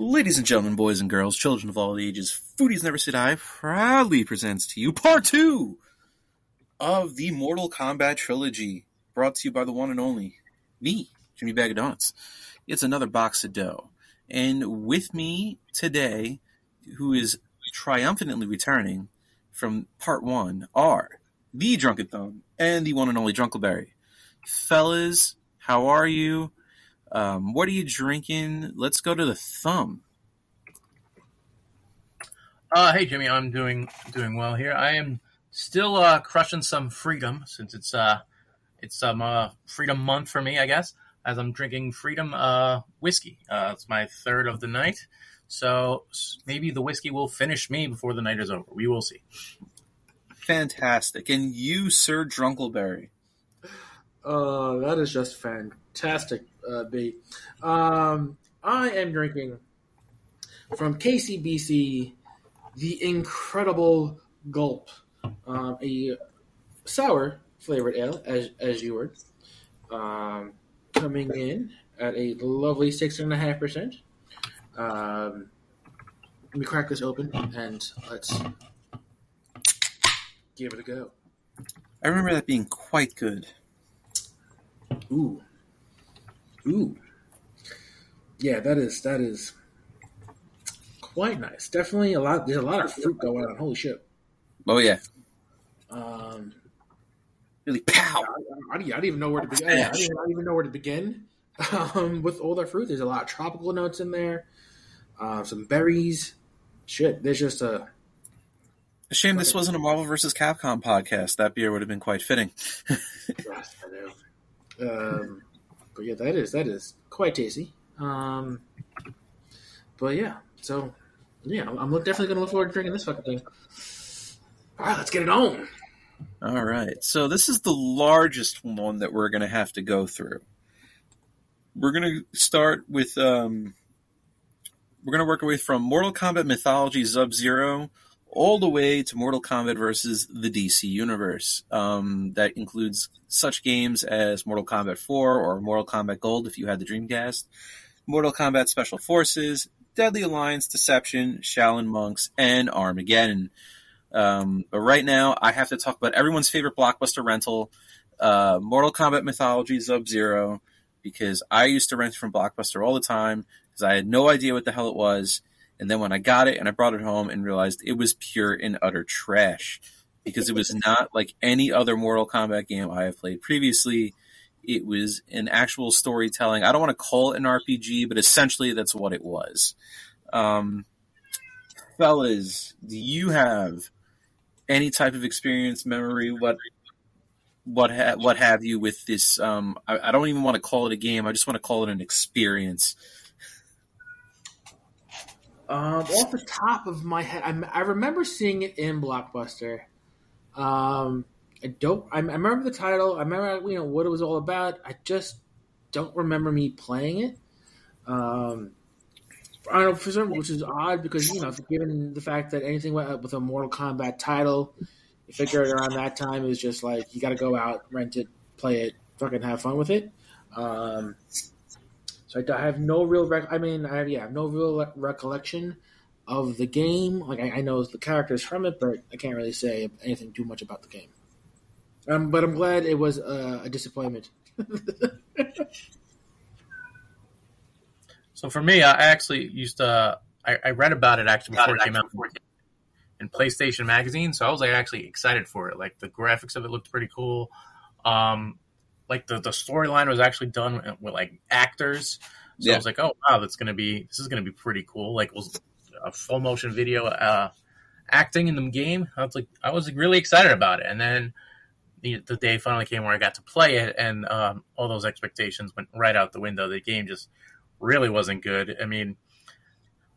Ladies and gentlemen, boys and girls, children of all ages, Foodies Never Say Die proudly presents to you part two of the Mortal Kombat trilogy, brought to you by the one and only me, Jimmy Bag of Donuts. It's another box of dough. And with me today, who is triumphantly returning from part one, are the Drunken Thumb and the one and only Drunkleberry. Fellas, how are you? Um, what are you drinking? Let's go to the thumb. Uh, hey Jimmy, I'm doing doing well here. I am still uh, crushing some freedom since it's uh it's some uh, freedom month for me, I guess. As I'm drinking freedom uh, whiskey. Uh, it's my third of the night, so maybe the whiskey will finish me before the night is over. We will see. Fantastic, and you, Sir Drunkleberry. Uh, that is just fantastic, uh, B. Um, I am drinking from KCBC the incredible Gulp, um, a sour flavored ale, as as you were, um, coming in at a lovely six and a half percent. Um, let me crack this open and let's give it a go. I remember that being quite good. Ooh, ooh, yeah, that is that is quite nice. Definitely a lot. There's a lot of fruit going on. Holy shit! Oh yeah, Um, really pow. I, I, I don't even know where to begin. I, I don't even know where to begin. Um, with all the fruit, there's a lot of tropical notes in there. Uh, some berries. Shit, there's just a A shame this wasn't a Marvel vs. Capcom podcast. That beer would have been quite fitting. I know. Um, but yeah, that is that is quite tasty. Um, but yeah, so yeah, I'm definitely gonna look forward to drinking this fucking thing. All right, let's get it on. All right, so this is the largest one that we're to have to go through. We're to start with um, we're to work our way from Mortal Kombat Mythology Sub Zero all the way to Mortal Kombat versus the DC Universe. Um, that includes such games as Mortal Kombat 4 or Mortal Kombat Gold if you had the Dreamcast, Mortal Kombat Special Forces, Deadly Alliance, Deception, Shaolin Monks, and Armageddon. Um, but right now, I have to talk about everyone's favorite blockbuster rental, uh, Mortal Kombat Mythology Sub Zero, because I used to rent from Blockbuster all the time because I had no idea what the hell it was. And then when I got it and I brought it home and realized it was pure and utter trash because it was not like any other Mortal Kombat game I have played previously. It was an actual storytelling. I don't want to call it an RPG, but essentially that's what it was. Um, fellas, do you have any type of experience, memory, what, what, ha- what have you with this? Um, I, I don't even want to call it a game. I just want to call it an experience. Um, off the top of my head, I, I remember seeing it in Blockbuster. Um, I don't. I, I remember the title. I remember you know what it was all about. I just don't remember me playing it. Um, I don't know for some, which is odd because you know, given the fact that anything with with a Mortal Kombat title, you figure around that time is just like you got to go out, rent it, play it, fucking have fun with it. Um, so I, I have no real. Rec- I mean, I have yeah, I have no real re- recollection of the game. Like I, I know the characters from it, but I can't really say anything too much about the game. Um, but I'm glad it was uh, a disappointment. So for me, I actually used to. I, I read about it actually before it came out in PlayStation Magazine, so I was like actually excited for it. Like the graphics of it looked pretty cool. Um, like the the storyline was actually done with like actors. So Yeah. I was like, oh wow, that's gonna be this is gonna be pretty cool. Like was a full motion video uh, acting in the game. I was like, I was really excited about it, and then. The, the day finally came where I got to play it, and um, all those expectations went right out the window. The game just really wasn't good. I mean,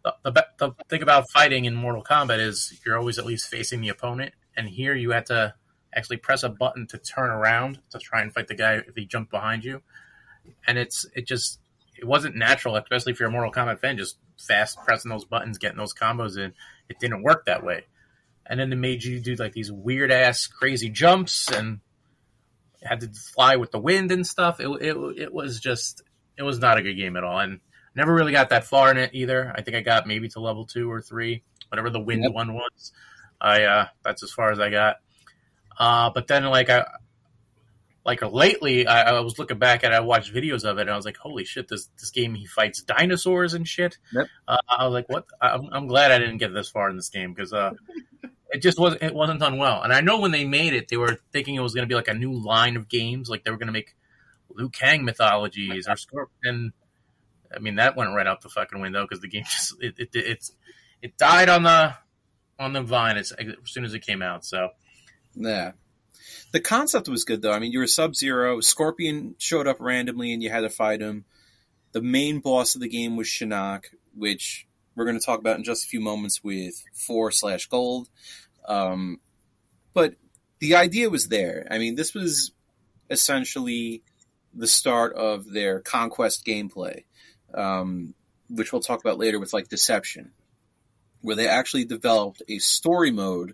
the, the, the thing about fighting in Mortal Kombat is you're always at least facing the opponent, and here you had to actually press a button to turn around to try and fight the guy if he jumped behind you, and it's it just it wasn't natural, especially if you're a Mortal Kombat fan, just fast pressing those buttons, getting those combos in. It didn't work that way, and then they made you do like these weird ass crazy jumps and had to fly with the wind and stuff. It it, it was just it was not a good game at all, and Never really got that far in it either. I think I got maybe to level two or three, whatever the wind Yep. one was. I uh, that's as far as I got. Uh, but then like I like lately, I, I was looking back and I watched videos of it, and I was like, "Holy shit! This this game he fights dinosaurs and shit." Yep. Uh, I was like, "What?" I'm, I'm glad I didn't get this far in this game because uh, it just wasn't it wasn't done well. And I know when they made it, they were thinking it was going to be like a new line of games, like they were going to make Liu Kang mythologies or Scorpion. I mean, that went right out the fucking window because the game just it, it it's it died on the on the vine as, as soon as it came out. So Yeah. The concept was good though. I mean, you were Sub Zero. Scorpion showed up randomly, and you had to fight him. The main boss of the game was Shinnok, which we're going to talk about in just a few moments with Four slash Gold. Um, but the idea was there. I mean, this was essentially the start of their conquest gameplay, um, which we'll talk about later with like Deception, where they actually developed a story mode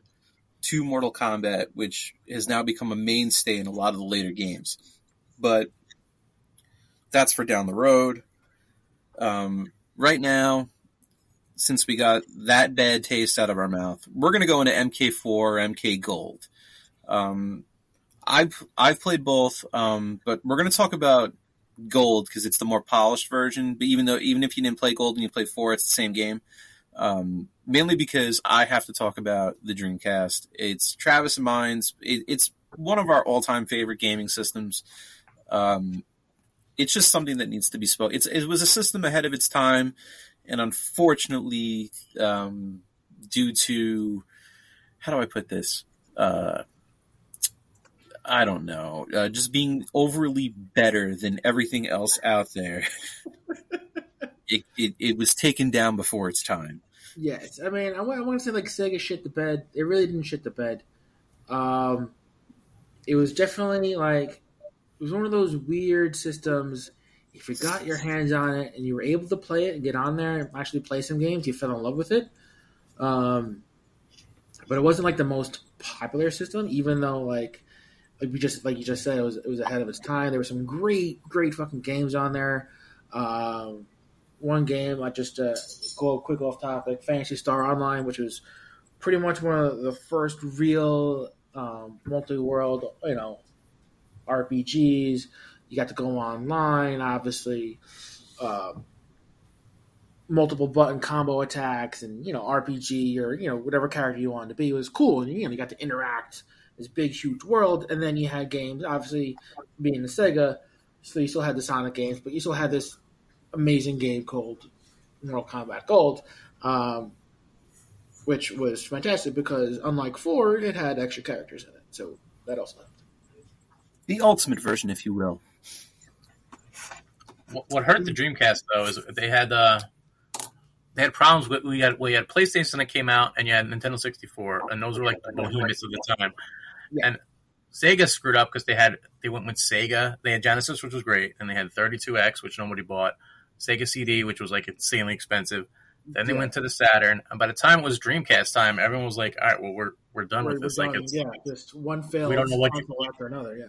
to Mortal Kombat, which has now become a mainstay in a lot of the later games. But that's for down the road. Um, right now, since we got that bad taste out of our mouth, we're going to go into MK4 or MK Gold. Um, I've I've played both, um, but we're going to talk about Gold because it's the more polished version. But even though even if you didn't play Gold and you played Four, it's the same game. Um, mainly because I have to talk about the Dreamcast. It's Travis and mine's. It, it's one of our all-time favorite gaming systems. Um, it's just something that needs to be spoke. It's it was a system ahead of its time, and unfortunately, um, due to how do I put this? Uh, I don't know. Uh, just being overly better than everything else out there. it, it, it was taken down before its time. Yes, I mean, I want, I want to say like Sega shit the bed. It really didn't shit the bed. Um, it was definitely like it was one of those weird systems. If you got your hands on it and you were able to play it and get on there and actually play some games, you fell in love with it. Um, but it wasn't like the most popular system, even though like like we just like you just said, it was it was ahead of its time. There were some great great fucking games on there. Um, one game I just uh, go quick off topic, Phantasy Star Online, which was pretty much one of the first real um, multi-world, you know, RPGs. You got to go online, obviously. Um, multiple button combo attacks and you know RPG or you know whatever character you wanted to be it was cool and you know you got to interact this big huge world and then you had games obviously being the Sega so you still had the Sonic games but you still had this amazing game called Mortal Kombat Gold um, which was fantastic because unlike 4 it had extra characters in it so that also helped The ultimate version, if you will. what, what hurt the Dreamcast though is they had uh, they had problems with we had we had PlayStation that came out and you had Nintendo 64 and those were like the behemoths of the time. Yeah. And Sega screwed up because they had they went with Sega. They had Genesis, which was great, and they had 32X, which nobody bought. Sega CD, which was like insanely expensive. Then they Yeah. went to the Saturn, and by the time it was Dreamcast time, everyone was like, "All right, well, we're we're done We're- with this. we're Like, it's yeah just one fail We don't know what you- after another yeah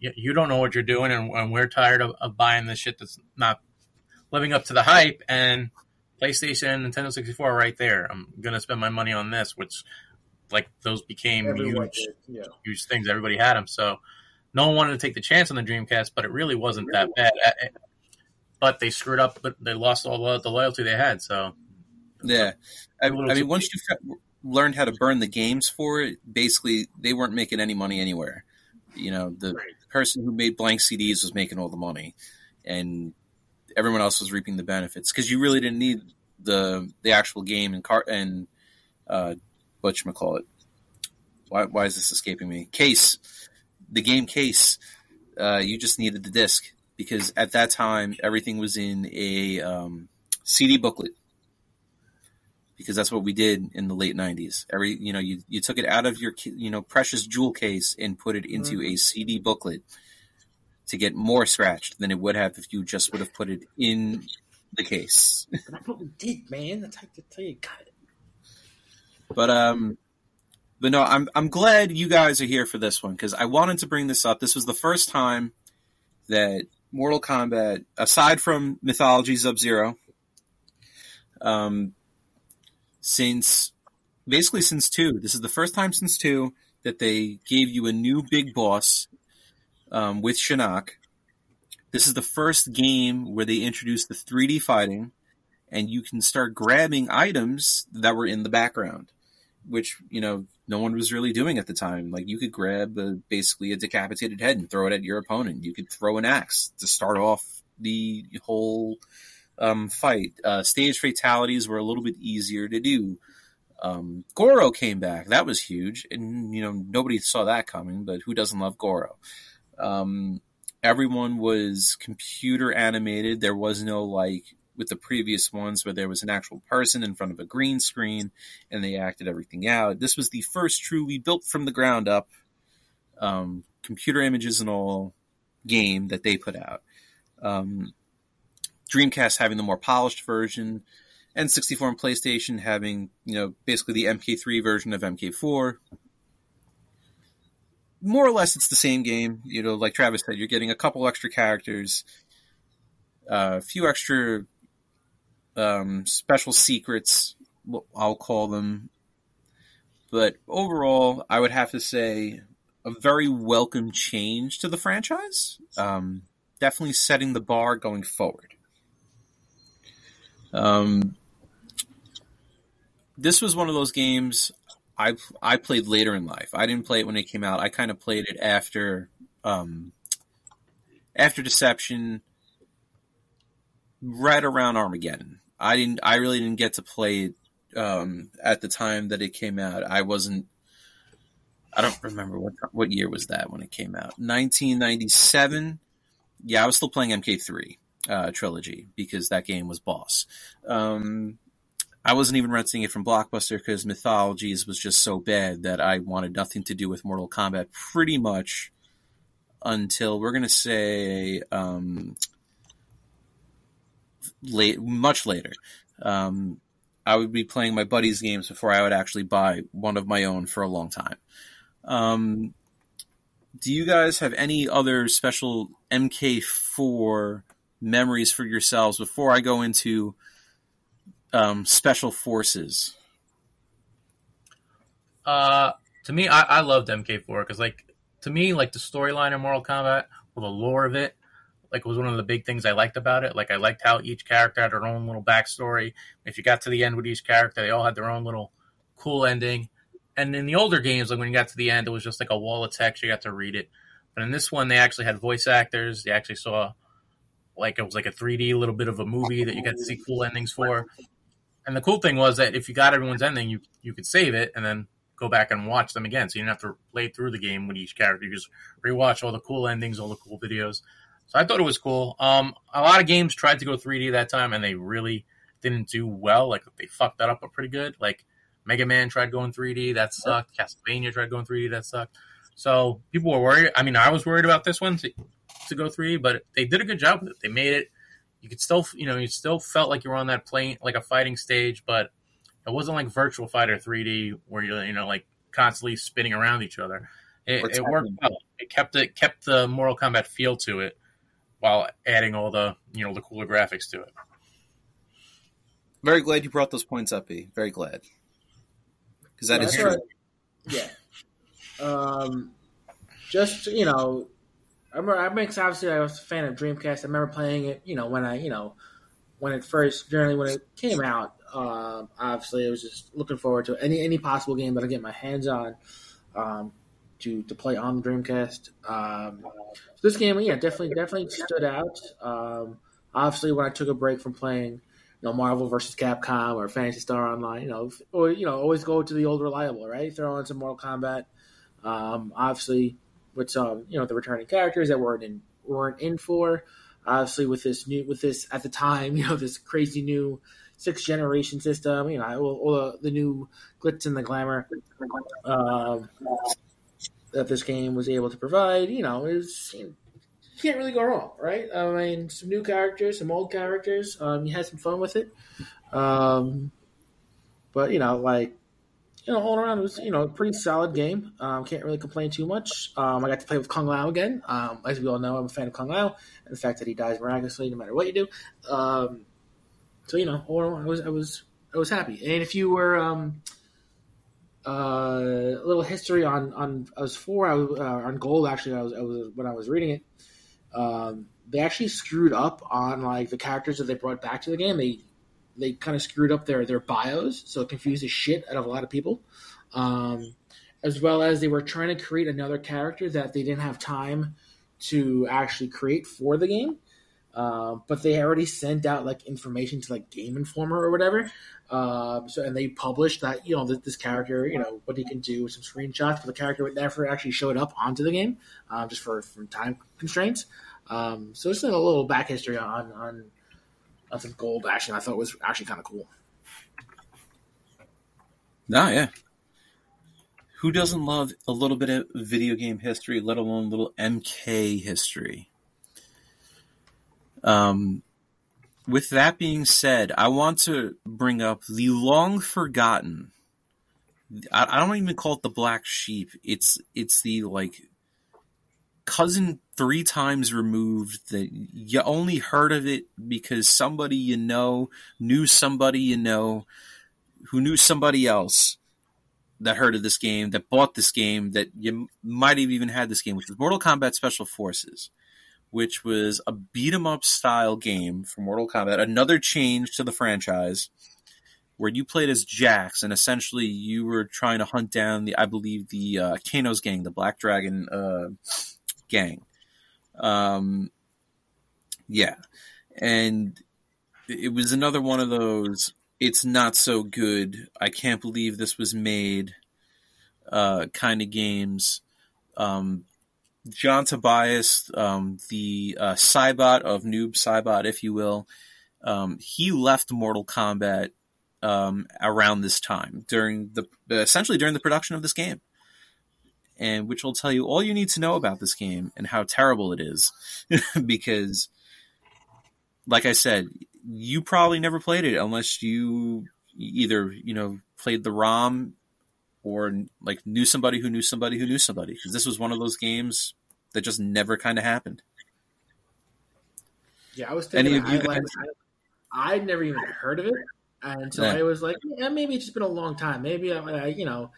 you, you don't know what you're doing, and, and we're tired of, of buying this shit that's not living up to the hype. And PlayStation Nintendo 64 right there. I'm gonna spend my money on this, which like those became Everyone huge, yeah huge things. Everybody had them, so no one wanted to take the chance on the Dreamcast, but it really wasn't that bad. But they screwed up, but they lost all the, the loyalty they had. So Yeah, I, I A little mean, too- once you learned how to burn the games for it, basically they weren't making any money anywhere. You know, the Right. person who made blank CDs was making all the money, and everyone else was reaping the benefits because you really didn't need the the actual game and car and uh, what you call it. Why, why is this escaping me? Case, the game case. Uh, you just needed the disc because at that time everything was in a um, CD booklet. Because that's what we did in the late 90s every you know you, you took it out of your you know precious jewel case and put it into a cd booklet to get more scratched than it would have if you just would have put it in the case. But that's what we did man. That's how that's how you got it. But um but no i'm i'm glad you guys are here for this one because i wanted to bring this up. This was the first time that Mortal Kombat, aside from Mythology Sub Zero, um, since basically since two, this is the first time since two that they gave you a new big boss um, with Shinnok. This is the first game where they introduced the 3D fighting, and you can start grabbing items that were in the background, which you know no one was really doing at the time. Like you could grab a, basically a decapitated head and throw it at your opponent. You could throw an axe to start off the whole um, fight. Uh, stage fatalities were a little bit easier to do. Um, Goro came back. That was huge, and you know nobody saw that coming. But who doesn't love Goro? Um, everyone was computer animated. There was no like with the previous ones where there was an actual person in front of a green screen and they acted everything out. This was the first truly built from the ground up um, computer images and all game that they put out. Um, Dreamcast having the more polished version, N64 and PlayStation having you know basically the MK3 version of MK4. More or less, it's the same game. You know, like Travis said, you're getting a couple extra characters, a uh, few extra um, special secrets, I'll call them. But overall, I would have to say a very welcome change to the franchise. Um, definitely setting the bar going forward. Um, this was one of those games I I played later in life. I didn't play it when it came out. I kind of played it after um, after Deception, right around Armageddon. I didn't. I really didn't get to play it um, at the time that it came out. I wasn't. I don't remember what what year was that when it came out. 1997. Yeah, I was still playing MK3 uh, trilogy because that game was boss. Um, I wasn't even renting it from Blockbuster because Mythologies was just so bad that I wanted nothing to do with Mortal Kombat pretty much until we're gonna say um, late, much later. Um, I would be playing my buddies' games before I would actually buy one of my own for a long time. Um, do you guys have any other special MK4 memories for yourselves before I go into um, special forces? Uh, to me, I, I loved MK4 because, like, to me, like the storyline in Mortal Kombat, or the lore of it, like was one of the big things I liked about it. Like I liked how each character had their own little backstory. If you got to the end with each character, they all had their own little cool ending. And in the older games, like when you got to the end, it was just like a wall of text. You got to read it. But in this one, they actually had voice actors. They actually saw like it was like a 3D little bit of a movie that you got to see cool endings for. And the cool thing was that if you got everyone's ending, you you could save it and then go back and watch them again. So you didn't have to play through the game with each character. You just rewatch all the cool endings, all the cool videos. So I thought it was cool. Um, a lot of games tried to go 3D that time, and they really didn't do well. Like they fucked that up pretty good. Like Mega Man tried going 3D, that sucked. Castlevania tried going 3D, that sucked. So people were worried. I mean, I was worried about this one to, to go 3D, but they did a good job with it. They made it. You could still, you know, you still felt like you were on that plane, like a fighting stage, but it wasn't like Virtual Fighter 3D where you're, you know, like constantly spinning around each other. It, it worked well. It kept it kept the Mortal Kombat feel to it while adding all the you know the cooler graphics to it. Very glad you brought those points up, E. Very glad because that yeah, is true. yeah. Um, just you know, I remember. I mean, obviously I was a fan of Dreamcast. I remember playing it. You know, when I you know when it first generally when it came out. Uh, obviously, I was just looking forward to any any possible game that I get my hands on. Um, to to play on the Dreamcast. Um, so this game, yeah, definitely definitely stood out. Um, obviously, when I took a break from playing, you know, Marvel versus Capcom or Phantasy Star Online, you know, or you know, always go to the old reliable, right? Throw in some Mortal Kombat. Um, obviously, with some you know the returning characters that weren't in weren't in for. Obviously, with this new with this at the time, you know, this crazy new sixth generation system, you know, all, all the, the, new glitz and the glamour. Um, that this game was able to provide, you know, is you can't really go wrong, right? I mean, some new characters, some old characters. Um, you had some fun with it, um, but you know, like you know, all around it was you know a pretty solid game. Um, can't really complain too much. Um, I got to play with Kung Lao again. Um, as we all know, I'm a fan of Kung Lao and the fact that he dies miraculously no matter what you do. Um, so you know, all around, I was I was I was happy. And if you were um, uh, a little history on on I was four I was, uh, on gold actually I was I was when I was reading it. Um, they actually screwed up on like the characters that they brought back to the game. They they kind of screwed up their their bios, so it confused the shit out of a lot of people. Um, as well as they were trying to create another character that they didn't have time to actually create for the game. Uh, but they already sent out like information to like Game Informer or whatever. Uh, so and they published that you know this, this, character, you know what he can do, some screenshots, but the character never actually showed up onto the game, um, just for from time constraints. Um, so it's a little back history on on on some gold action. I thought was actually kind of cool. Nah, yeah. Who doesn't love a little bit of video game history, let alone little MK history? Um, with that being said, I want to bring up the long forgotten. I, I don't even call it the black sheep. It's it's the like cousin three times removed that you only heard of it because somebody you know knew somebody you know who knew somebody else that heard of this game that bought this game that you might have even had this game which was Mortal Kombat Special Forces which was a beat 'em up style game for Mortal Kombat another change to the franchise where you played as Jax and essentially you were trying to hunt down the I believe the uh, Kano's gang the Black Dragon uh, gang. Um, yeah, and it was another one of those. It's not so good. I can't believe this was made. Uh, kind of games. Um, John Tobias, um, the uh, Saibot of Noob Saibot, if you will, um, he left Mortal Kombat um, around this time during the essentially during the production of this game and which will tell you all you need to know about this game and how terrible it is. because, like I said, you probably never played it unless you either you know played the ROM or like knew somebody who knew somebody who knew somebody. Because this was one of those games that just never kind of happened. Yeah, I was thinking. Any of you I, guys? Like, I, would never even heard of it until yeah. I was like, yeah, maybe it's just been a long time. Maybe I, I you know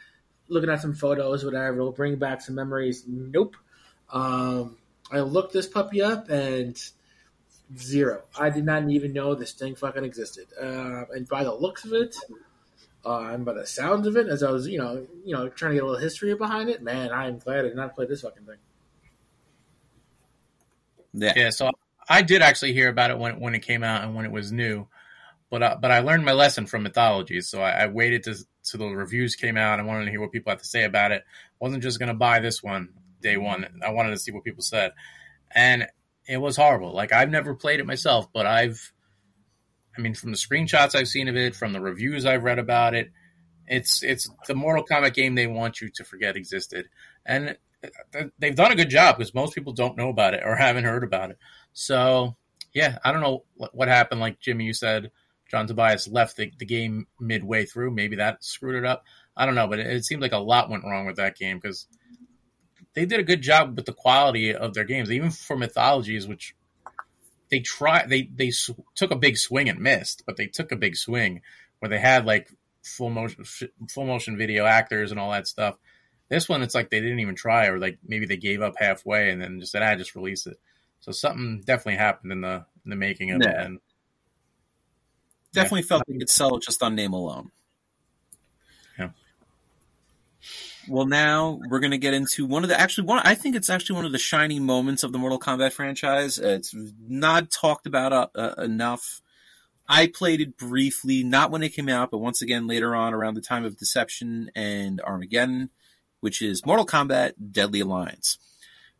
looking at some photos, whatever, will bring back some memories. Nope. Um, I looked this puppy up and zero. I did not even know this thing fucking existed. Uh, and by the looks of it, uh, and by the sounds of it, as I was, you know, you know, trying to get a little history behind it, man, I am glad I did not play this fucking thing. Yeah. Yeah. So I did actually hear about it when when it came out and when it was new, but uh, but I learned my lesson from mythology, so I, I waited to so the reviews came out. I wanted to hear what people had to say about it. wasn't just going to buy this one day one. I wanted to see what people said, and it was horrible. Like I've never played it myself, but I've, I mean, from the screenshots I've seen of it, from the reviews I've read about it, it's it's the Mortal Kombat game they want you to forget existed, and uh, uh, they've done a good job because most people don't know about it or haven't heard about it. So yeah, I don't know what happened. Like Jimmy, you said John Tobias left the, the game midway through. Maybe that screwed it up. I don't know, but it, it seemed like a lot went wrong with that game because they did a good job with the quality of their games, even for mythologies, which they try they they took a big swing and missed, but they took a big swing where they had like full motion full motion video actors and all that stuff. This one, it's like they didn't even try, or like maybe they gave up halfway and then just said, "I ah, just release it." So something definitely happened in the in the making of yeah. it, and definitely yeah. felt they could sell it just on name alone. Yeah. Well, now we're going to get into one of the actually one. I think it's actually one of the shining moments of the Mortal Kombat franchise. It's not talked about uh, uh, enough. I played it briefly, not when it came out, but once again later on around the time of Deception and Armageddon, which is Mortal Kombat Deadly Alliance,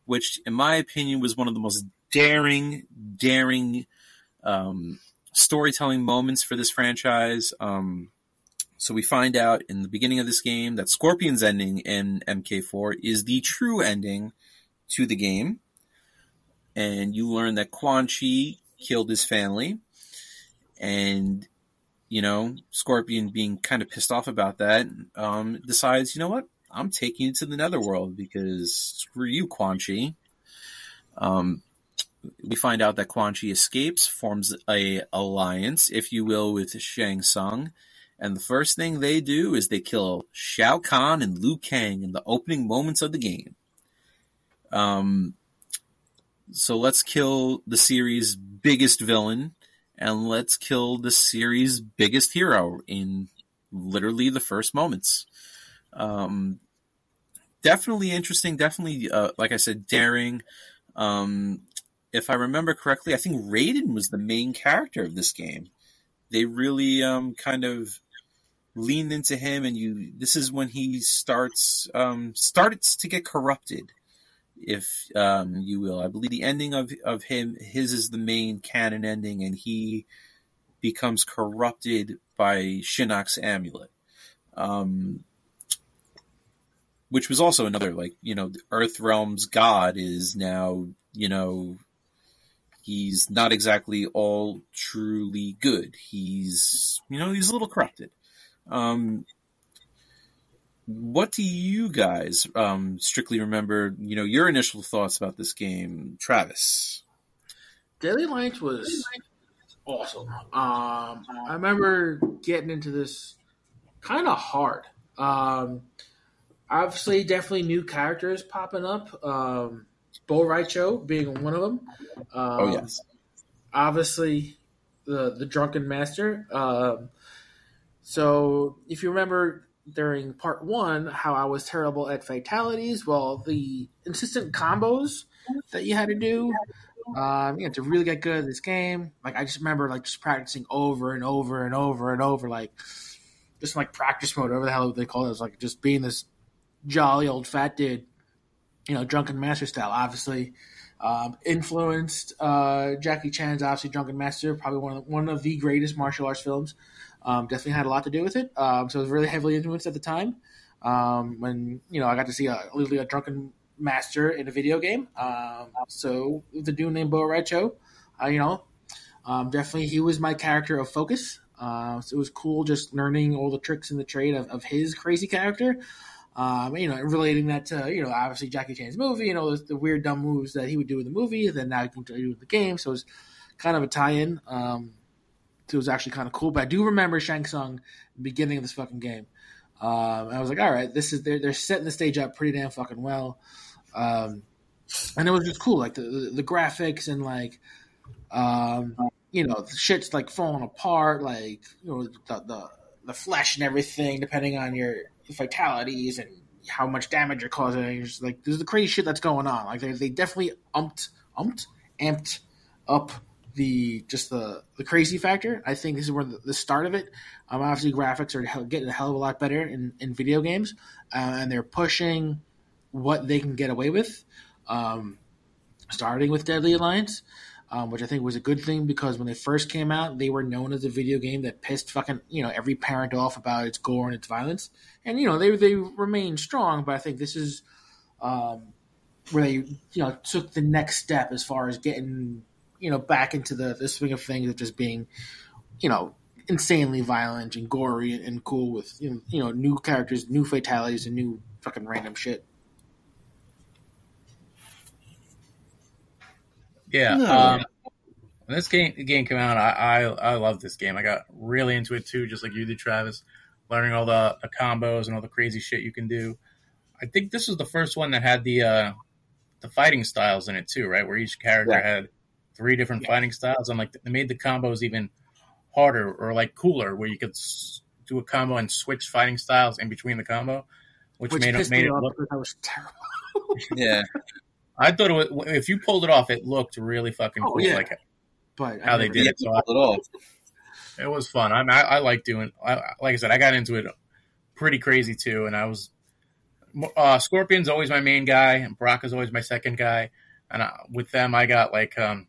which, in my opinion, was one of the most daring, daring um, storytelling moments for this franchise. Um, so we find out in the beginning of this game that Scorpion's ending in MK4 is the true ending to the game. And you learn that Quan Chi killed his family. And you know, Scorpion being kind of pissed off about that, um, decides, you know what, I'm taking you to the Netherworld because screw you, Quan Chi. Um, we find out that Quan Chi escapes, forms a alliance, if you will, with Shang Tsung, and the first thing they do is they kill Shao Kahn and Liu Kang in the opening moments of the game. Um, so let's kill the series' biggest villain, and let's kill the series' biggest hero in literally the first moments. Um, definitely interesting. Definitely, uh, like I said, daring. Um, if I remember correctly, I think Raiden was the main character of this game. They really um, kind of leaned into him, and you. This is when he starts um, starts to get corrupted, if um, you will. I believe the ending of of him, his is the main canon ending, and he becomes corrupted by Shinnok's amulet. Um, which was also another like you know Earthrealm's god is now you know he's not exactly all truly good. He's you know he's a little corrupted. Um, what do you guys um, strictly remember? You know your initial thoughts about this game, Travis. Deadly Alliance was awesome. Um, I remember getting into this kind of hard. Um, obviously, definitely new characters popping up. Um, Bo' Rai Cho being one of them. Um, oh yes. Obviously, the the drunken master. Um, so, if you remember during part one, how I was terrible at fatalities, well, the insistent combos that you had to do, um, you know, to really get good at this game. Like I just remember like just practicing over and over and over and over, like just like practice mode, whatever the hell they call it. It was like just being this jolly old fat dude, you know, drunken master style. Obviously, um, influenced uh, Jackie Chan's obviously Drunken Master, probably one of the, one of the greatest martial arts films. Um, definitely had a lot to do with it. Um, so it was really heavily influenced at the time. Um, when you know I got to see a literally a drunken master in a video game. Um, so the dude named Bo' Rai Cho, uh, you know, um, definitely he was my character of focus. Uh, so it was cool just learning all the tricks and the trade of, of his crazy character. Um, you know, relating that to you know obviously Jackie Chan's movie and all the, weird dumb moves that he would do in the movie, and then now he can do in the game. So it was kind of a tie-in. Um, it was actually kind of cool. But I do remember Shang Tsung beginning of this fucking game. Um, I was like, all right, this is they're they're setting the stage up pretty damn fucking well. Um, and it was just cool, like the, the, the graphics and like, um, you know, the shit's like falling apart, like you know the, the the flesh and everything, depending on your fatalities and how much damage you're causing. Just like there's the crazy shit that's going on. Like they they definitely umped umped amped up the just the the crazy factor. I think this is where the, the start of it. Um, obviously, graphics are getting a hell of a lot better in, in video games, uh, and they're pushing what they can get away with. Um, starting with Deadly Alliance, um, which I think was a good thing because when they first came out, they were known as a video game that pissed fucking you know every parent off about its gore and its violence, and you know they they remain strong. But I think this is um, where they you know took the next step as far as getting you know back into the, the swing of things of just being you know insanely violent and gory and cool with you know, you know new characters, new fatalities, and new fucking random shit. Yeah. No. Um, when this game game came out, I, I I loved this game. I got really into it too, just like you did, Travis. Learning all the, the combos and all the crazy shit you can do. I think this was the first one that had the uh, the fighting styles in it too, right? Where each character Yeah. had three different Yeah. fighting styles, and like they made the combos even harder or like cooler, where you could s- do a combo and switch fighting styles in between the combo, which, Which made it pissed made me it off look. because I was terrible. Yeah, I thought it was, if you pulled it off, it looked really fucking Oh, cool. yeah. Like But I How they did it. So I, at all. it was fun. I, mean, I, I like doing. I, like I said, I got into it pretty crazy too, and I was. Uh, Scorpion's always my main guy, and Brock is always my second guy, and I, with them, I got like, um,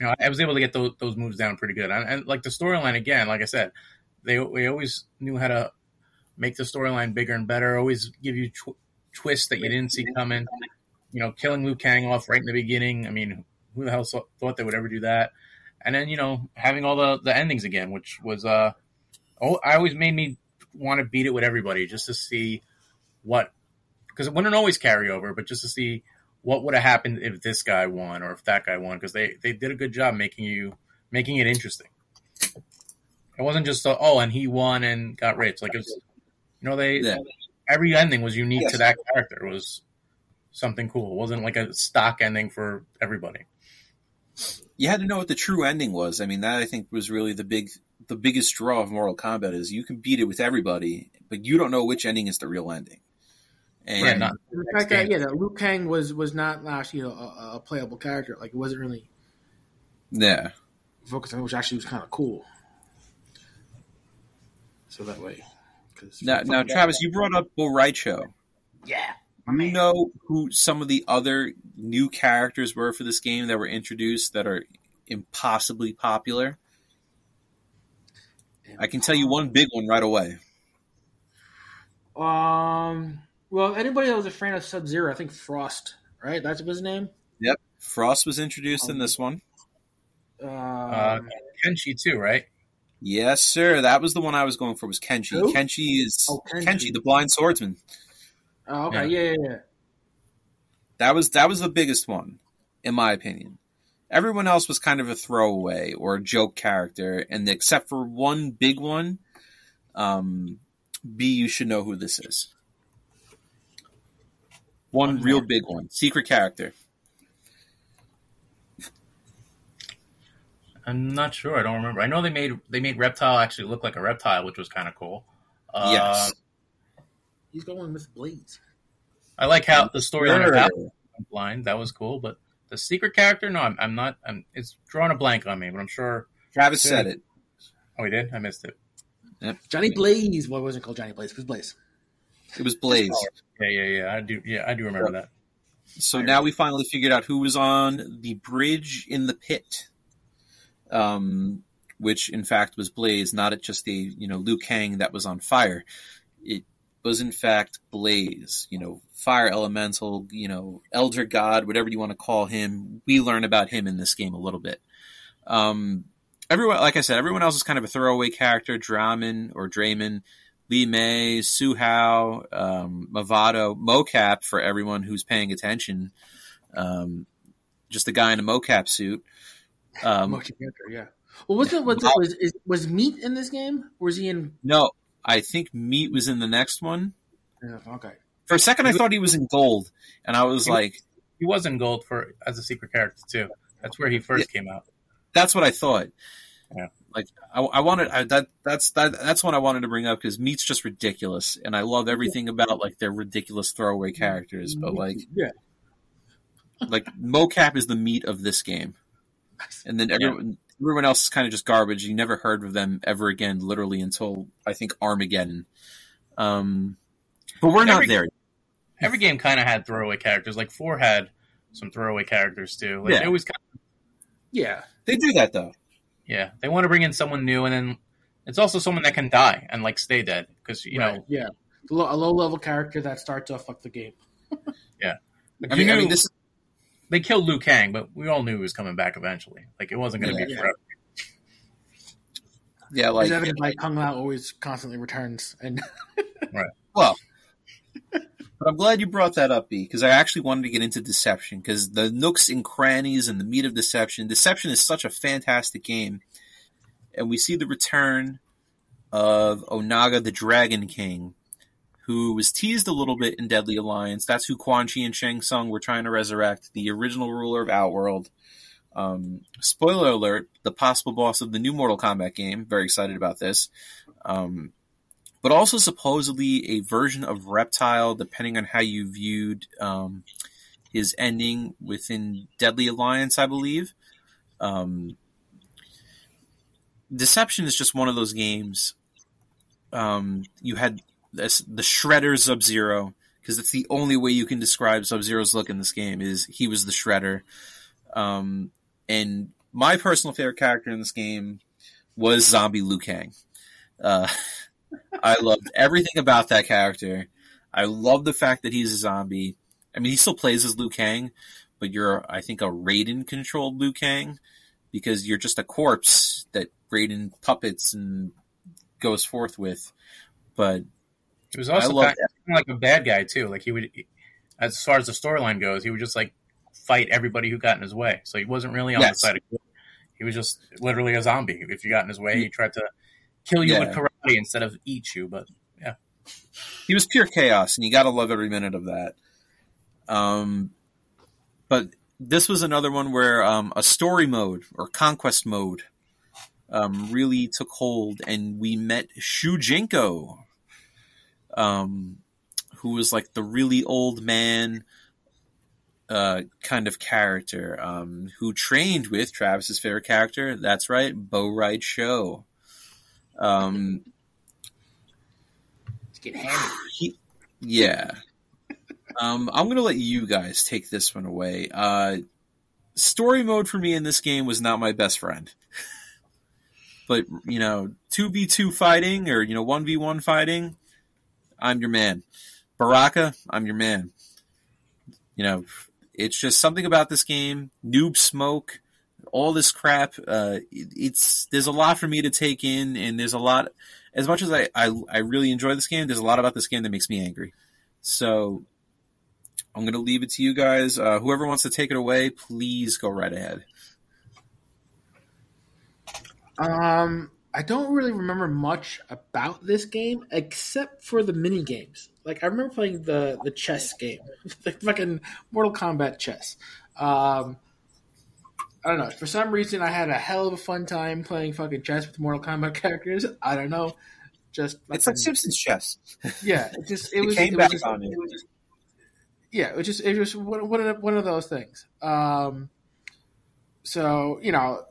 you know, I was able to get those, those moves down pretty good, and, and like the storyline again, like I said, they they always knew how to make the storyline bigger and better. Always give you tw- twists that you didn't see coming. You know, killing Liu Kang off right in the beginning. I mean, who the hell thought they would ever do that? and then you know having all the the endings again, which was uh, oh, I always made me want to beat it with everybody just to see what because it wouldn't always carry over, but just to see what would have happened if this guy won or if that guy won because they they did a good job making you making it interesting. It wasn't just a, oh, and he won and got rich. Like it was, you know, they Yeah. every ending was unique Yes. to that character. It was something cool. It wasn't like a stock ending for everybody. You had to know what the true ending was. I mean, that I think was really the big, the biggest draw of Mortal Kombat is you can beat it with everybody, but you don't know which ending is the real ending. And Yeah, not- The Next fact that yeah, that Liu Kang was was not actually you know, a, a playable character. Like it wasn't really yeah, focused on, which actually was kind of cool. So that way, now, now Travis, you brought up Bull Show. yeah, Do You know who some of the other new characters were for this game that were introduced that are impossibly popular? I can tell you one big one right away. Um, well, anybody that was a fan of Sub Zero, I think Frost, right? That's his name. Yep, Frost was introduced in this one. Um, Uh, Kenshi too, right? Yes, sir. That was the one I was going for. Was Kenshi? Who? Kenshi is Oh, Kenshi. Kenshi, the blind swordsman. oh, okay, yeah, yeah, yeah. That was that was the biggest one, in my opinion. Everyone else was kind of a throwaway or a joke character, and except for one big one, um, B, you should know who this is. One One real more. big one, secret character. I'm not sure. I don't remember. I know they made they made Reptile actually look like a reptile, which was kind of cool. Uh, yes, He's going with Blades. I like how the storyline of Sure. Apple went blind. That was cool, but the secret character, no, I'm, I'm not. I'm, it's drawing a blank on me, but I'm sure. Travis said it. Oh, he did. I missed it. Johnny Blaze. Well, it wasn't called Johnny Blaze. It was Blaze. It was Blaze. Yeah, yeah, yeah. I do. Yeah, I do remember that. So now we finally figured out who was on the bridge in the pit, um, which in fact was Blaze, not just the you know Liu Kang that was on fire. It was in fact Blaze, you know, fire elemental, you know, elder god, whatever you want to call him. We learn about him in this game a little bit. Um, everyone, like I said, everyone else is kind of a throwaway character. Draman or Draymond, Li Mei, Hsu Hao, um, Mavado, Mokap for everyone who's paying attention. Um, just a guy in a mocap suit. Um, Motion character, yeah. Well, what's it? What's it? Was is, was Meat in this game? Or was he in? no, I think Meat was in the next one. yeah, Okay. For a second, I thought he was in gold, and I was He- like, He was in gold for as a secret character too. That's where he first came out. "That's what I thought." Yeah. Like I, I wanted I, that. That's that. That's what I wanted to bring up because Meat's just ridiculous, and I love everything about like their ridiculous throwaway characters. But like, yeah. like mocap is the meat of this game, and then everyone everyone else is kind of just garbage. You never heard of them ever again, literally until I think Armageddon. Um, but we're not there. Every game kind of had throwaway characters. Like four had some throwaway characters too. Like Yeah. they always kind of, Yeah. They do that though. Yeah. They want to bring in someone new, and then it's also someone that can die and like stay dead because you Right, know Yeah. A low, a low level character that starts off like the game. like, I you mean, I mean, this is they killed Liu Kang, but we all knew he was coming back eventually. Like it wasn't going to be Yeah. forever. yeah, Like, like evident by Kung Lao always constantly returns, and right. Well, but I'm glad you brought that up, B, because I actually wanted to get into Deception because the nooks and crannies and the meat of Deception. Deception is such a fantastic game, and we see the return of Onaga the Dragon King, who was teased a little bit in Deadly Alliance. That's who Quan Chi and Shang Tsung were trying to resurrect, the original ruler of Outworld. Um, spoiler alert: the possible boss of the new Mortal Kombat game. Very excited about this. Um, but also supposedly a version of Reptile, depending on how you viewed um, his ending within Deadly Alliance, I believe. Um, Deception is just one of those games. Um, you had this, the Shredder Sub Zero because it's the only way you can describe Sub Zero's look in this game is he was the Shredder. Um, and my personal favorite character in this game was Zombie Liu Kang. Uh, I loved everything about that character. I love the fact that he's a zombie. I mean, he still plays as Liu Kang, but you're, I think, a Raiden controlled Liu Kang. because you're just a corpse that Raiden puppets and goes forth with. But He was also of like a bad guy too. Like he would, as far as the storyline goes, he would just like fight everybody who got in his way. So he wasn't really on Yes. the side of good. He was just literally a zombie. If you got in his way, he tried to kill you with Yeah. Karate instead of eat you. But yeah. he was pure chaos, and you got to love every minute of that. Um, but this was another one where um, a story mode or conquest mode um, really took hold, and we met Shujinko, um, who was like the really old man uh, kind of character um, who trained with Travis's favorite character. That's right, Bo' Rai Cho. Um, Let's get hammered. yeah. Um, I'm gonna let you guys take this one away. Uh, story mode for me in this game was not my best friend. but you know, two v two fighting or you know one v one fighting, I'm your man. Baraka, I'm your man. You know, it's just something about this game. Noob smoke, all this crap. Uh, it- it's there's a lot for me to take in, and there's a lot. As much as I, I I really enjoy this game, there's a lot about this game that makes me angry. So I'm gonna leave it to you guys. Uh, whoever wants to take it away, please go right ahead. Um, I don't really remember much about this game except for the mini games. Like I remember playing the the chess game, the fucking Mortal Kombat chess. Um, I don't know. For some reason, I had a hell of a fun time playing fucking chess with Mortal Kombat characters. I don't know. Just It's like Simpsons chess. yeah. It just it It was came it was back just, on it was just yeah. It was just it was one one of one of those things. Um, so you know,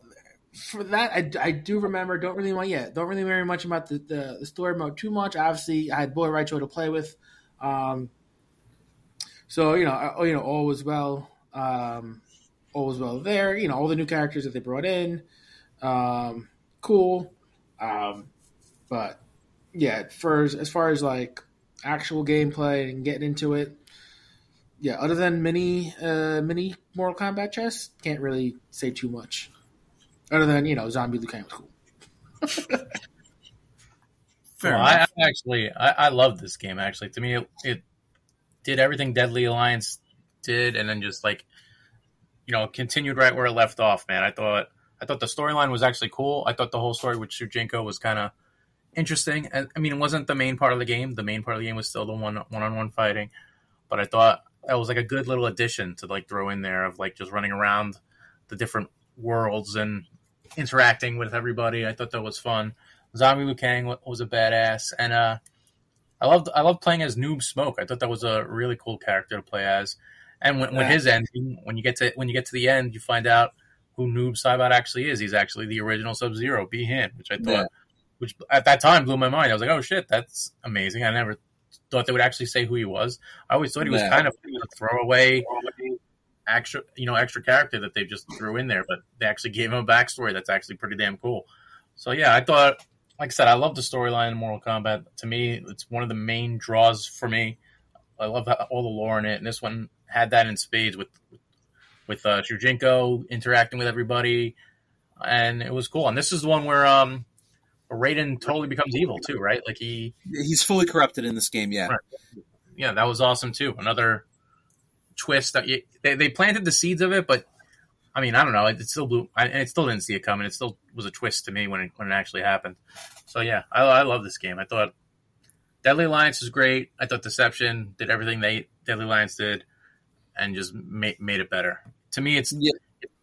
for that I, I do remember. Don't really want yeah. Don't really remember much about the, the, the story mode too much. Obviously, I had Bo' Rai Cho to play with. Um, so you know, I- you know, all was well. Um, all was well there. You know, all the new characters that they brought in, um, cool. Um, but yeah, for as, as far as like actual gameplay and getting into it, yeah. Other than mini, uh, mini Mortal Kombat chess, can't really say too much. Other than you know, Zombie Liu Kang was cool. Fair Well, I. I actually, I, I love this game. Actually, to me, it, it did everything Deadly Alliance did, and then just like, you know, continued right where it left off. Man, I thought, I thought the storyline was actually cool. I thought the whole story with Shujinko was kind of interesting. And I mean, it wasn't the main part of the game. The main part of the game was still the one one on one fighting. But I thought that was like a good little addition to like throw in there of like just running around the different worlds and interacting with everybody. I thought that was fun. Zombie Liu Kang was a badass, and uh, I loved I loved playing as Noob Smoke. I thought that was a really cool character to play as. And when, when Yeah. his ending, when you get to when you get to the end, you find out who Noob Saibot actually is. He's actually the original Sub Zero, be him, which I thought, Yeah. which at that time blew my mind. I was like, oh shit, that's amazing. I never thought they would actually say who he was. I always thought he was Yeah. kind of a throwaway extra, you know, extra character that they just threw in there, but they actually gave him a backstory that's actually pretty damn cool. So yeah, I thought, like I said, I love the storyline in Mortal Kombat. To me, it's one of the main draws for me. I love all the lore in it, and this one had that in spades with with uh, Shujinko interacting with everybody, and it was cool. And this is the one where um, Raiden totally becomes evil too, right? Like he He's fully corrupted in this game. Yeah. Right. yeah, that was awesome too. Another twist that you, they, they planted the seeds of it, but I mean, I don't know. It, it still blew, I, and it still didn't see it coming. It still was a twist to me when it when it actually happened. So yeah, I, I love this game. I thought Deadly Alliance was great. I thought Deception did everything they Deadly Alliance did, and just made made it better. To me, it's Yeah.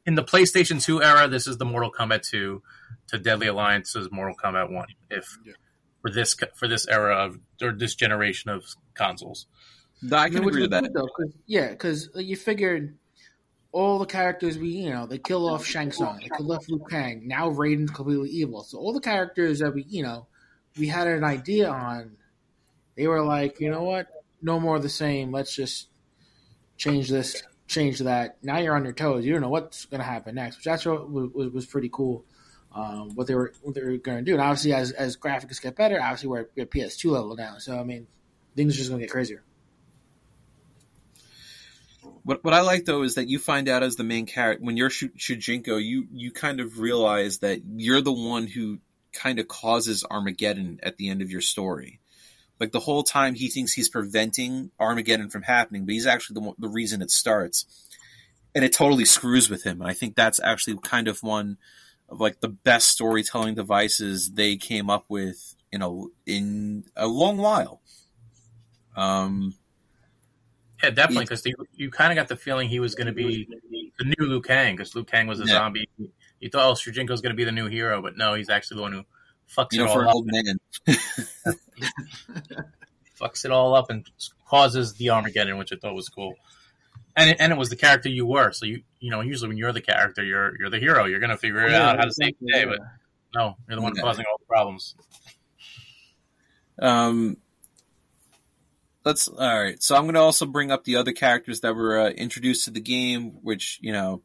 in the PlayStation Two era. This is the Mortal Kombat Two to Deadly Alliance's Mortal Kombat One. If Yeah. for this for this era of or this generation of consoles. I can which agree with that. good, though, 'cause- yeah, because you figured all the characters we, you know, they kill off Shang Tsung, they kill off Liu Kang. Now Raiden's completely evil. So all the characters that we, you know, we had an idea on, they were like, you know what, no more the same. Let's just change this, change that. Now you're on your toes. You don't know what's going to happen next, which what was, was, pretty cool. Um, what they were what they were going to do, and obviously as as graphics get better, obviously we're at PS2 level now. So I mean, things are just going to get crazier. What what I like though is that you find out as the main character when you're Shu- Shujinko, you you kind of realize that you're the one who kind of causes Armageddon at the end of your story. Like the whole time he thinks he's preventing Armageddon from happening, but he's actually the the reason it starts, and it totally screws with him. And I think that's actually kind of one of like the best storytelling devices they came up with in a in a long while. Um, Yeah, definitely, because you, you kind of got the feeling he was going to be the new Liu Kang, because Liu Kang was a Yeah. zombie. You thought, oh, Shujinko's going to be the new hero, but no, he's actually the one who fucks you it know, for all an up, old man, fucks it all up, and causes the Armageddon, which I thought was cool. And it, and it was the character you were, so you you know usually when you're the character, you're you're the hero. You're going to figure it out how to save the day, but no, you're the one Yeah. causing all the problems. Um, let's all right. So I'm going to also bring up the other characters that were uh, introduced to the game, which you know,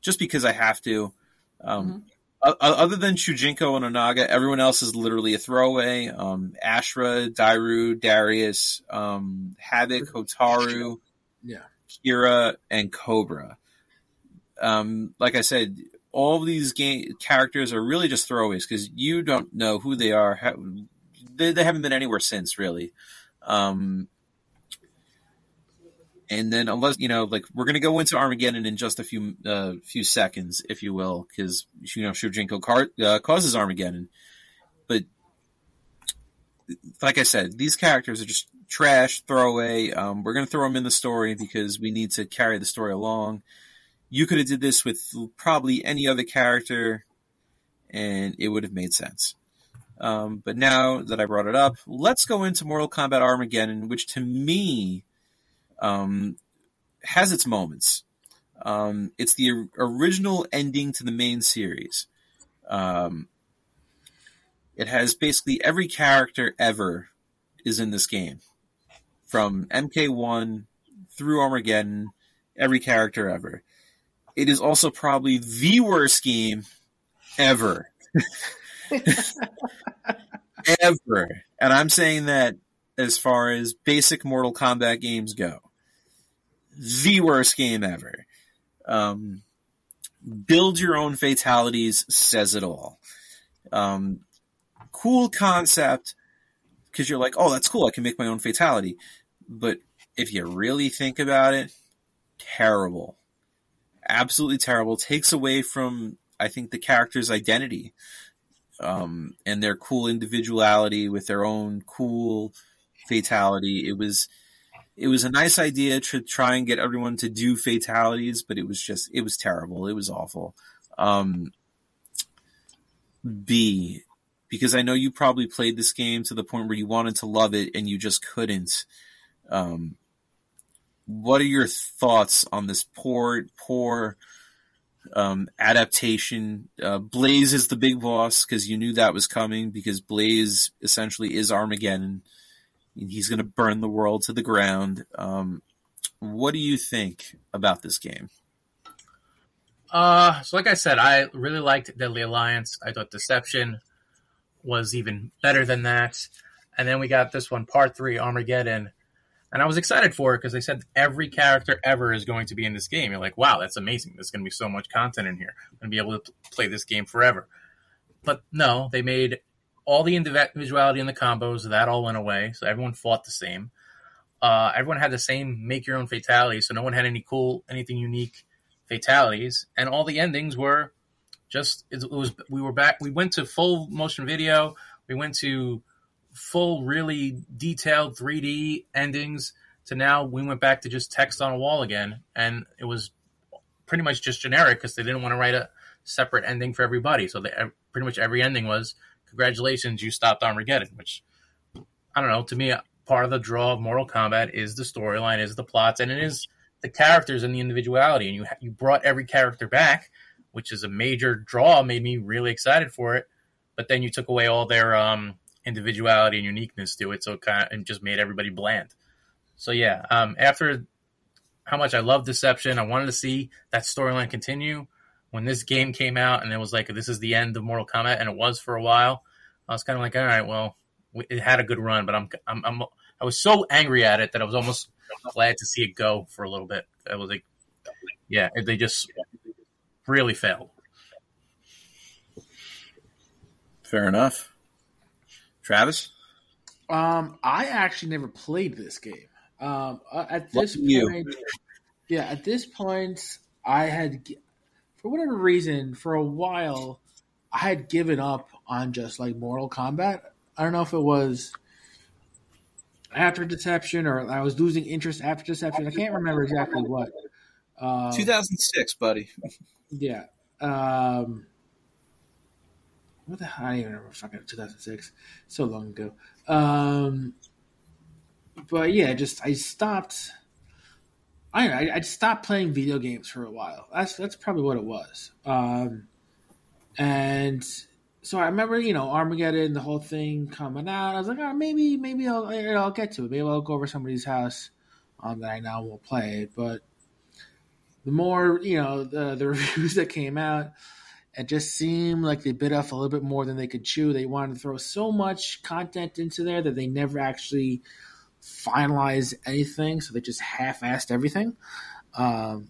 just because I have to. Um, o- o- other than Shujinko and Onaga, everyone else is literally a throwaway. Um, Ashrah, Dairou, Darrius, um, Havik, Hotaru, Yeah. Kira, and Kobra. Um, like I said, all these game characters are really just throwaways because you don't know who they are. They, they haven't been anywhere since, really. Um, and then, unless you know, like we're gonna go into Armageddon in just a few uh, few seconds, if you will, because you know Shujinko car- uh, causes Armageddon. But like I said, these characters are just trash, throwaway. Um, we're gonna throw them in the story because we need to carry the story along. You could have did this with probably any other character, and it would have made sense. Um, but now that I brought it up, let's go into Mortal Kombat Armageddon, which to me um, has its moments. Um, it's the original ending to the main series. Um, it has basically every character ever is in this game, from MK1 through Armageddon. Every character ever. It is also probably the worst game ever. ever. And I'm saying that as far as basic Mortal Kombat games go. The worst game ever. Um, build your own fatalities says it all. Um, cool concept because you're like, oh, that's cool. I can make my own fatality. But if you really think about it, terrible. Absolutely terrible. Takes away from, I think, the character's identity um, and their cool individuality with their own cool fatality. It was it was a nice idea to try and get everyone to do fatalities, but it was just it was terrible. It was awful. Um, B, because I know you probably played this game to the point where you wanted to love it and you just couldn't. Um, what are your thoughts on this poor, poor um, adaptation? Uh, Blaze is the big boss because you knew that was coming because Blaze essentially is Armageddon. He's going to burn the world to the ground. Um, what do you think about this game? Uh, so like I said, I really liked Deadly Alliance. I thought Deception was even better than that. And then we got this one, Part 3, Armageddon. And I was excited for it because they said every character ever is going to be in this game. You're like, wow, that's amazing. There's going to be so much content in here. I'm going to be able to play this game forever. But no, they made all the individuality in the combos. That all went away. So everyone fought the same. Uh, everyone had the same make your own fatality. So no one had any cool, anything unique fatalities, and all the endings were just it was we were back. We went to full motion video. We went to full, really detailed 3D endings. To now, we went back to just text on a wall again, and it was pretty much just generic because they didn't want to write a separate ending for everybody. So they, pretty much every ending was congratulations, you stopped Armageddon. Which I don't know. To me, part of the draw of Mortal Kombat is the storyline, is the plots, and it is the characters and the individuality, and you you brought every character back, which is a major draw. Made me really excited for it. But then you took away all their um, individuality and uniqueness to it, so it kind of and just made everybody bland. So yeah, um, after how much I love Deception, I wanted to see that storyline continue. When this game came out and it was like this is the end of Mortal Kombat, and it was for a while, I was kind of like, all right, well, it had a good run, but I'm I'm I'm I was so angry at it that I was almost glad to see it go for a little bit. I was like, yeah, they just really failed. Fair enough. Travis? Um, I actually never played this game. Um, uh, at this Lucky you. point, yeah, at this point, I had, gi- for whatever reason, for a while, I had given up on just like Mortal Kombat. I don't know if it was after Deception or I was losing interest after Deception. I can't remember exactly what. Uh, 2006, buddy. yeah. Um, what the hell? I don't even remember fucking 2006. So long ago. Um, but yeah, just I stopped. I know, I, I stopped playing video games for a while. That's that's probably what it was. Um, and so I remember, you know, Armageddon, the whole thing coming out. I was like, oh, maybe, maybe I'll, I'll get to it. Maybe I'll go over somebody's house um, that I now will play. But the more, you know, the the reviews that came out, it just seemed like they bit off a little bit more than they could chew. They wanted to throw so much content into there that they never actually finalized anything. So they just half-assed everything. Um,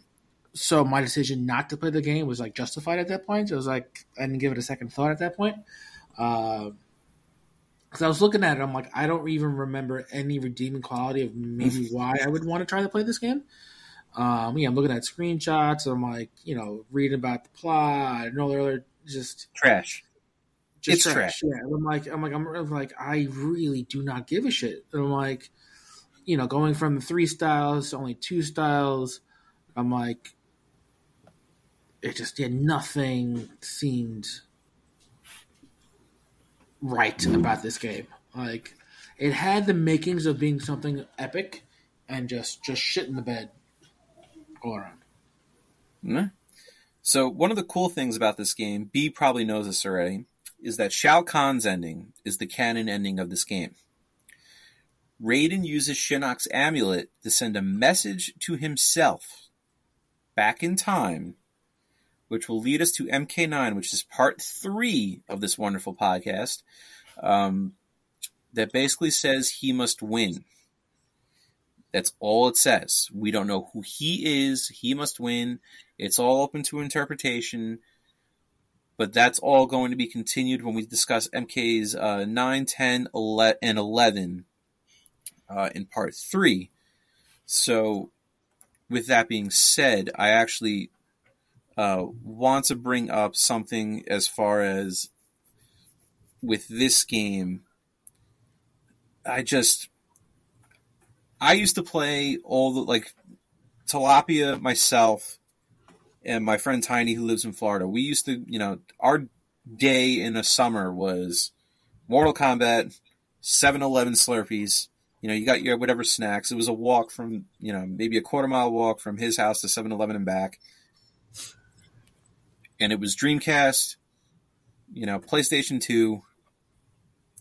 so my decision not to play the game was like justified at that point. It was like I didn't give it a second thought at that point. Because I was looking at it, I'm like, I don't even remember any redeeming quality of maybe why I would want to try to play this game. Um, yeah, I'm looking at screenshots. I'm like, you know, reading about the plot and all the other just Trash. just It's trash. Yeah, and I'm like, I'm like, I'm, I'm like, I really do not give a shit. And I'm like, you know, going from three styles to only two styles. I'm like, it just yeah, nothing seemed right about this game. Like, it had the makings of being something epic, and just just shit in the bed all around. Mhm. So one of the cool things about this game, B probably knows this already, is that Shao Kahn's ending is the canon ending of this game. Raiden uses Shinnok's amulet to send a message to himself back in time, which will lead us to MK9, which is part three of this wonderful podcast, um, that basically says he must win. That's all it says. We don't know who he is. He must win. It's all open to interpretation, but that's all going to be continued when we discuss MK's uh, 9, 10, 11, and 11 uh, in part 3. So, with that being said, I actually uh, want to bring up something as far as with this game. I just. I used to play all the, like, Tilapia myself and my friend Tiny, who lives in Florida, we used to, you know, our day in the summer was Mortal Kombat, 7 Eleven Slurpees. You know, you got your whatever snacks. It was a walk from, you know, maybe a quarter mile walk from his house to 7 Eleven and back. And it was Dreamcast, you know, PlayStation 2.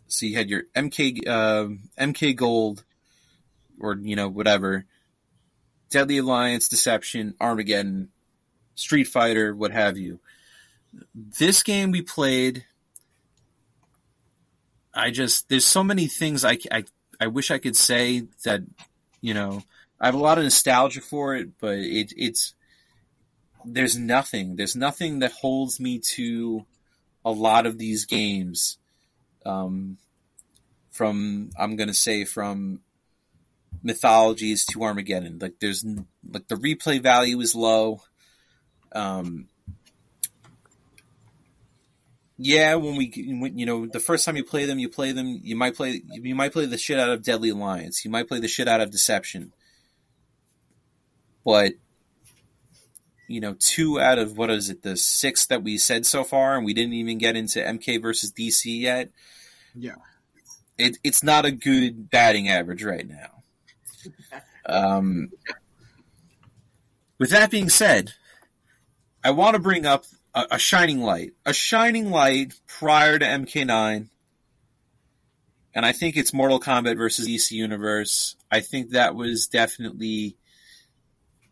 So you had your MK, uh, MK Gold, or, you know, whatever. Deadly Alliance, Deception, Armageddon, Street Fighter, what have you. This game we played, I just there's so many things I, I I wish I could say that you know I have a lot of nostalgia for it, but it it's there's nothing there's nothing that holds me to a lot of these games. Um, from I'm gonna say from mythologies to Armageddon, like there's like the replay value is low um, yeah, when we, when, you know, the first time you play them, you play them, you might play, you might play the shit out of Deadly Alliance, you might play the shit out of Deception, but you know, two out of what is it, the six that we said so far, and we didn't even get into MK versus DC yet. Yeah. It, it's not a good batting average right now. Um, with that being said, I want to bring up a, shining light, a shining light prior to MK9, and I think it's Mortal Kombat versus DC Universe. I think that was definitely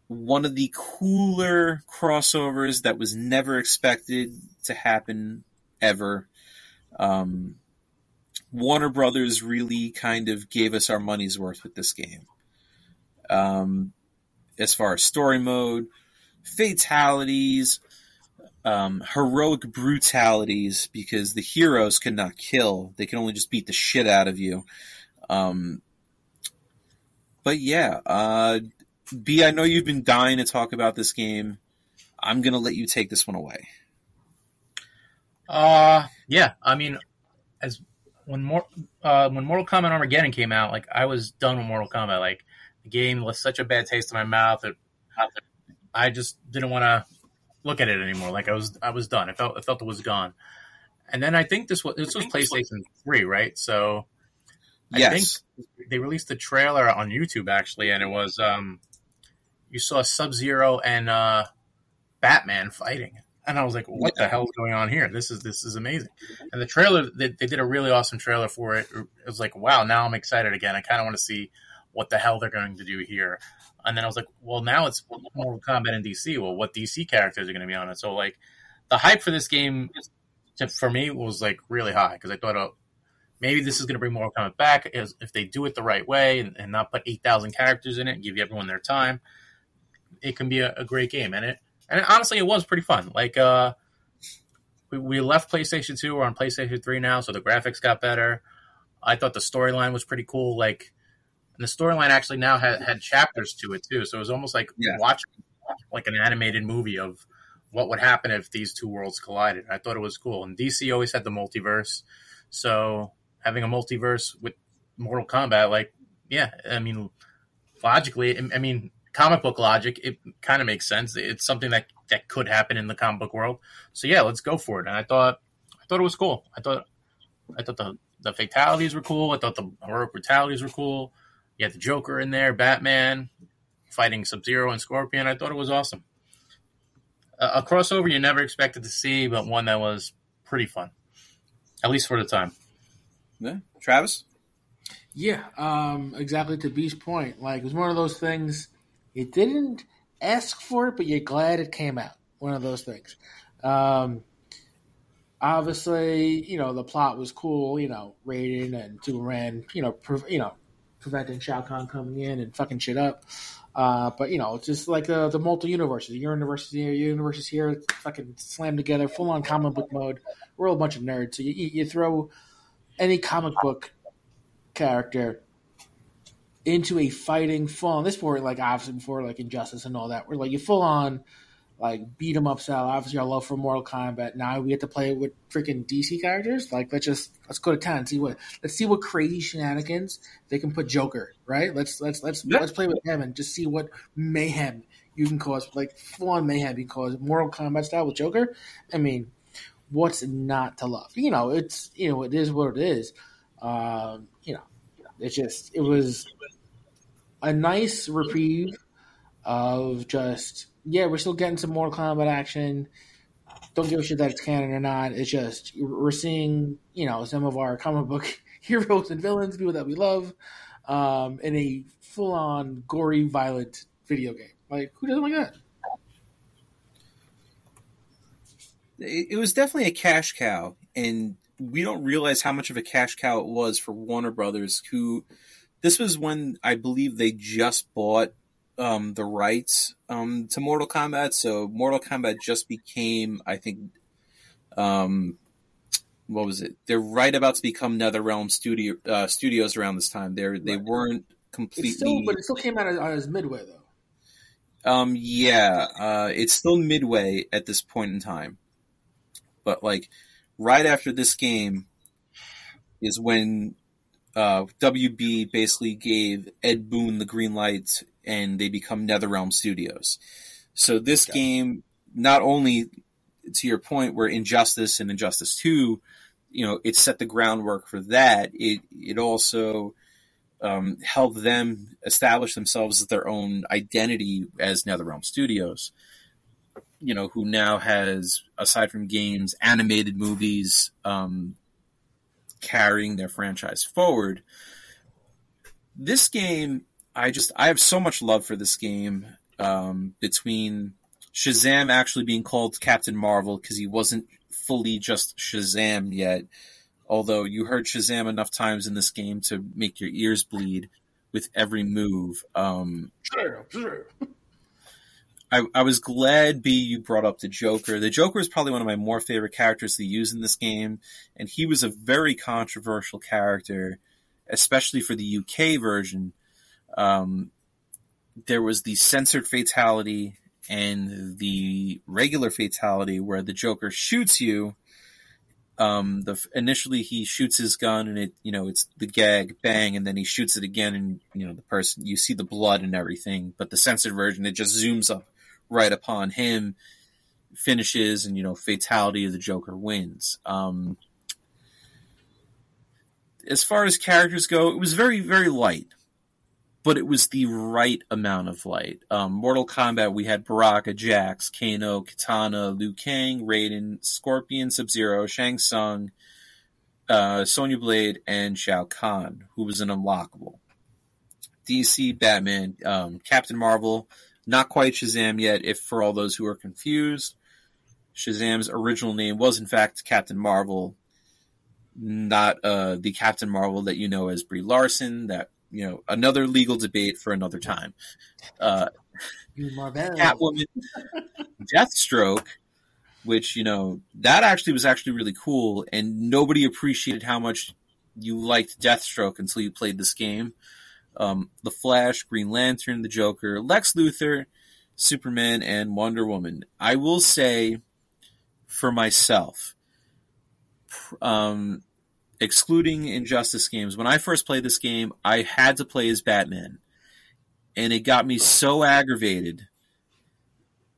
one of the cooler crossovers that was never expected to happen ever. Um, Warner Brothers really kind of gave us our money's worth with this game. Um, as far as story mode, fatalities, um, heroic brutalities, because the heroes cannot kill; they can only just beat the shit out of you. Um, but yeah, uh, B, I know you've been dying to talk about this game. I'm gonna let you take this one away. Uh yeah. I mean, as when more uh, when Mortal Kombat Armageddon came out, like I was done with Mortal Kombat. Like the game left such a bad taste in my mouth that I just didn't want to look at it anymore. Like I was I was done. I felt I felt it was gone. And then I think this was this was PlayStation Three, right? So I Yes. think they released the trailer on YouTube actually, and it was um, you saw Sub Zero and uh, Batman fighting, and I was like, "What the hell is going on here? This is this is amazing." And the trailer, they, they did a really awesome trailer for it. It was like, "Wow!" Now I'm excited again. I kind of want to see what the hell they're going to do here. And then I was like, "Well, now it's Mortal Kombat in DC. Well, what DC characters are going to be on it?" So like, the hype for this game, for me, was like really high because I thought, oh, maybe this is going to bring Mortal Kombat back is if they do it the right way and, and not put eight thousand characters in it and give everyone their time. It can be a, a great game, and it and honestly, it was pretty fun. Like, uh, we, we left PlayStation Two, we're on PlayStation Three now, so the graphics got better. I thought the storyline was pretty cool. Like, and the storyline actually now had, had chapters to it too, so it was almost like Yeah. watching like an animated movie of what would happen if these two worlds collided. I thought it was cool. And DC always had the multiverse, so having a multiverse with Mortal Kombat, like, yeah, I mean, logically, I mean, comic book logic, it kind of makes sense. It's something that that could happen in the comic book world. So yeah, let's go for it. And I thought, I thought it was cool. I thought, I thought the the fatalities were cool. I thought the heroic brutalities were cool. You had the Joker in there, Batman fighting Sub Zero and Scorpion. I thought it was awesome. A, a crossover you never expected to see, but one that was pretty fun, at least for the time. Yeah. Travis? Yeah, um, exactly to B's point. Like it was one of those things you didn't ask for it, but you're glad it came out. One of those things. Um, obviously, you know the plot was cool. You know, Raiden and Superman. You know, pre- you know, preventing Shao Kahn coming in and fucking shit up. Uh, but you know, it's just like the the multi universes. Your universe is here, your universe is here, fucking slammed together, full on comic book mode. We're all a bunch of nerds, so you, you throw any comic book character into a fighting full on this before like obviously before like injustice and all that where like you full on like beat 'em up style. Obviously our love for mortal kombat now we get to play with freaking dc characters. Like let's just let's go to town and see what let's see what crazy shenanigans they can put joker right? Let's let's let's Yeah. let's play with him and just see what mayhem you can cause like full on mayhem you can cause. Mortal kombat style with joker i mean what's not to love? You know it's you know it is what it is. Um you know it's just it was a nice reprieve of just yeah, we're still getting some Mortal Kombat action. Don't give a shit that it's canon or not. It's just we're seeing you know some of our comic book heroes and villains, people that we love, um, in a full on gory, violent video game. Like who doesn't like that? It, it was definitely a cash cow, and we don't realize how much of a cash cow it was for Warner Brothers, who this was when I believe they just bought um, the rights um, to Mortal Kombat. So Mortal Kombat just became, I think, um, what was it? They're right about to become NetherRealm Studio uh, Studios around this time. They Right. weren't It's completely. still, but it still came out as, as Midway though. Um, yeah, uh, it's still midway at this point in time. But like, right after this game is when uh, WB basically gave Ed Boon the green light, and they become NetherRealm Studios. So this Okay. game, not only to your point, where Injustice and Injustice Two, you know, it set the groundwork for that. It it also um, helped them establish themselves as their own identity as NetherRealm Studios. You know, who now has, aside from games, animated movies um, carrying their franchise forward. This game, I just, I have so much love for this game um, between Shazam actually being called Captain Marvel because he wasn't fully just Shazam yet Although you heard Shazam enough times in this game to make your ears bleed with every move. Um, I, I was glad B you brought up the Joker. The Joker is probably one of my more favorite characters to use in this game, and he was a very controversial character, especially for the UK version. Um, there was the censored fatality and the regular fatality where the Joker shoots you. Um, the initially he shoots his gun and it you know it's the gag bang and then he shoots it again and you know the person you see the blood and everything but the censored version it just zooms up right upon him finishes and you know fatality of the Joker wins. Um, as far as characters go, it was very very light, but it was the right amount of light. Um, Mortal Kombat, we had Baraka, Jax, Kano, Kitana, Liu Kang, Raiden, Scorpion, Sub Zero, Shang Tsung, uh, Sonya Blade, and Shao Kahn, who was an unlockable. DC, Batman, um, Captain Marvel, not quite Shazam yet, if for all those who are confused. Shazam's original name was, in fact, Captain Marvel, not uh, the Captain Marvel that you know as Brie Larson. That you know, another legal debate for another time. Uh, Catwoman, Deathstroke, which you know that actually was actually really cool, and nobody appreciated how much you liked Deathstroke until you played this game um, the Flash, Green Lantern, the Joker, Lex Luthor, Superman, and Wonder Woman. I will say, for myself, um, excluding Injustice games, when I first played this game, I had to play as Batman, and it got me so aggravated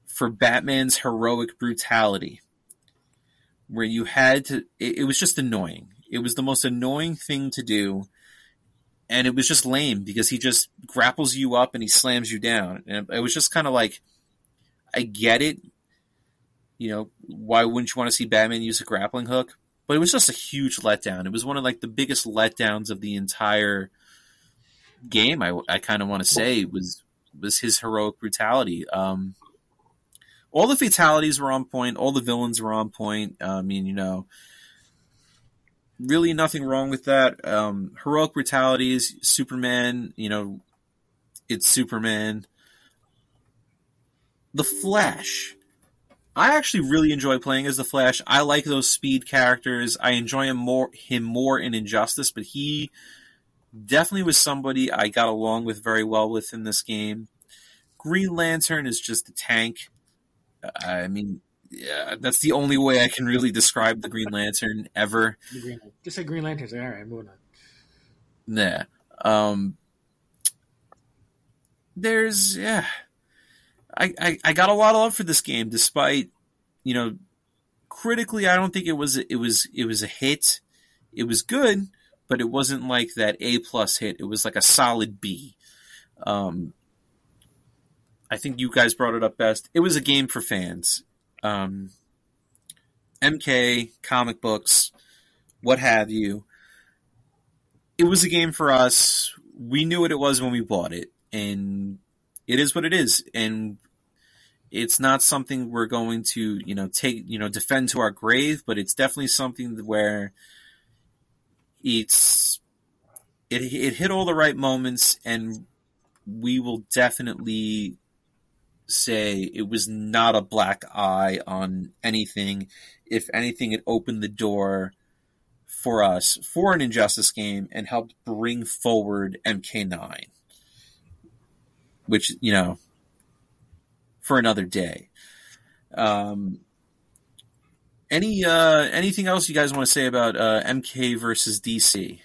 for Batman's heroic brutality, where you had to. It, it was just annoying. It was the most annoying thing to do and it was just lame because he just grapples you up and he slams you down. And it was just kind of like, I get it. You know, why wouldn't you want to see Batman use a grappling hook? But it was just a huge letdown. It was one of like the biggest letdowns of the entire game. I, I kind of want to say was was his heroic brutality. Um, all the fatalities were on point. All the villains were on point. Uh, I mean, you know, really nothing wrong with that. Um, heroic brutalities, Superman, you know, it's Superman. The Flash. I actually really enjoy playing as the Flash. I like those speed characters. I enjoy him more him more in Injustice, but he definitely was somebody I got along with very well with in this game. Green Lantern is just a tank. I mean, yeah, that's the only way I can really describe the Green Lantern ever. Green, just say Green Lanterns. All right, moving on. Nah. Um, there's yeah. I, I, I got a lot of love for this game, despite you know, critically, I don't think it was it was it was a hit. It was good, but it wasn't like that A plus hit. It was like a solid B. Um, I think you guys brought it up best. It was a game for fans um, MK, comic books, what have you. It was a game for us. We knew what it was when we bought it, and it is what it is. And it's not something we're going to, you know, take, you know, defend to our grave, but it's definitely something where it's it it hit all the right moments, and we will definitely say it was not a black eye on anything. If anything, it opened the door for us for an Injustice game and helped bring forward MK9, which, you know, for another day. Um, any uh, anything else you guys want to say about uh, MK versus DC?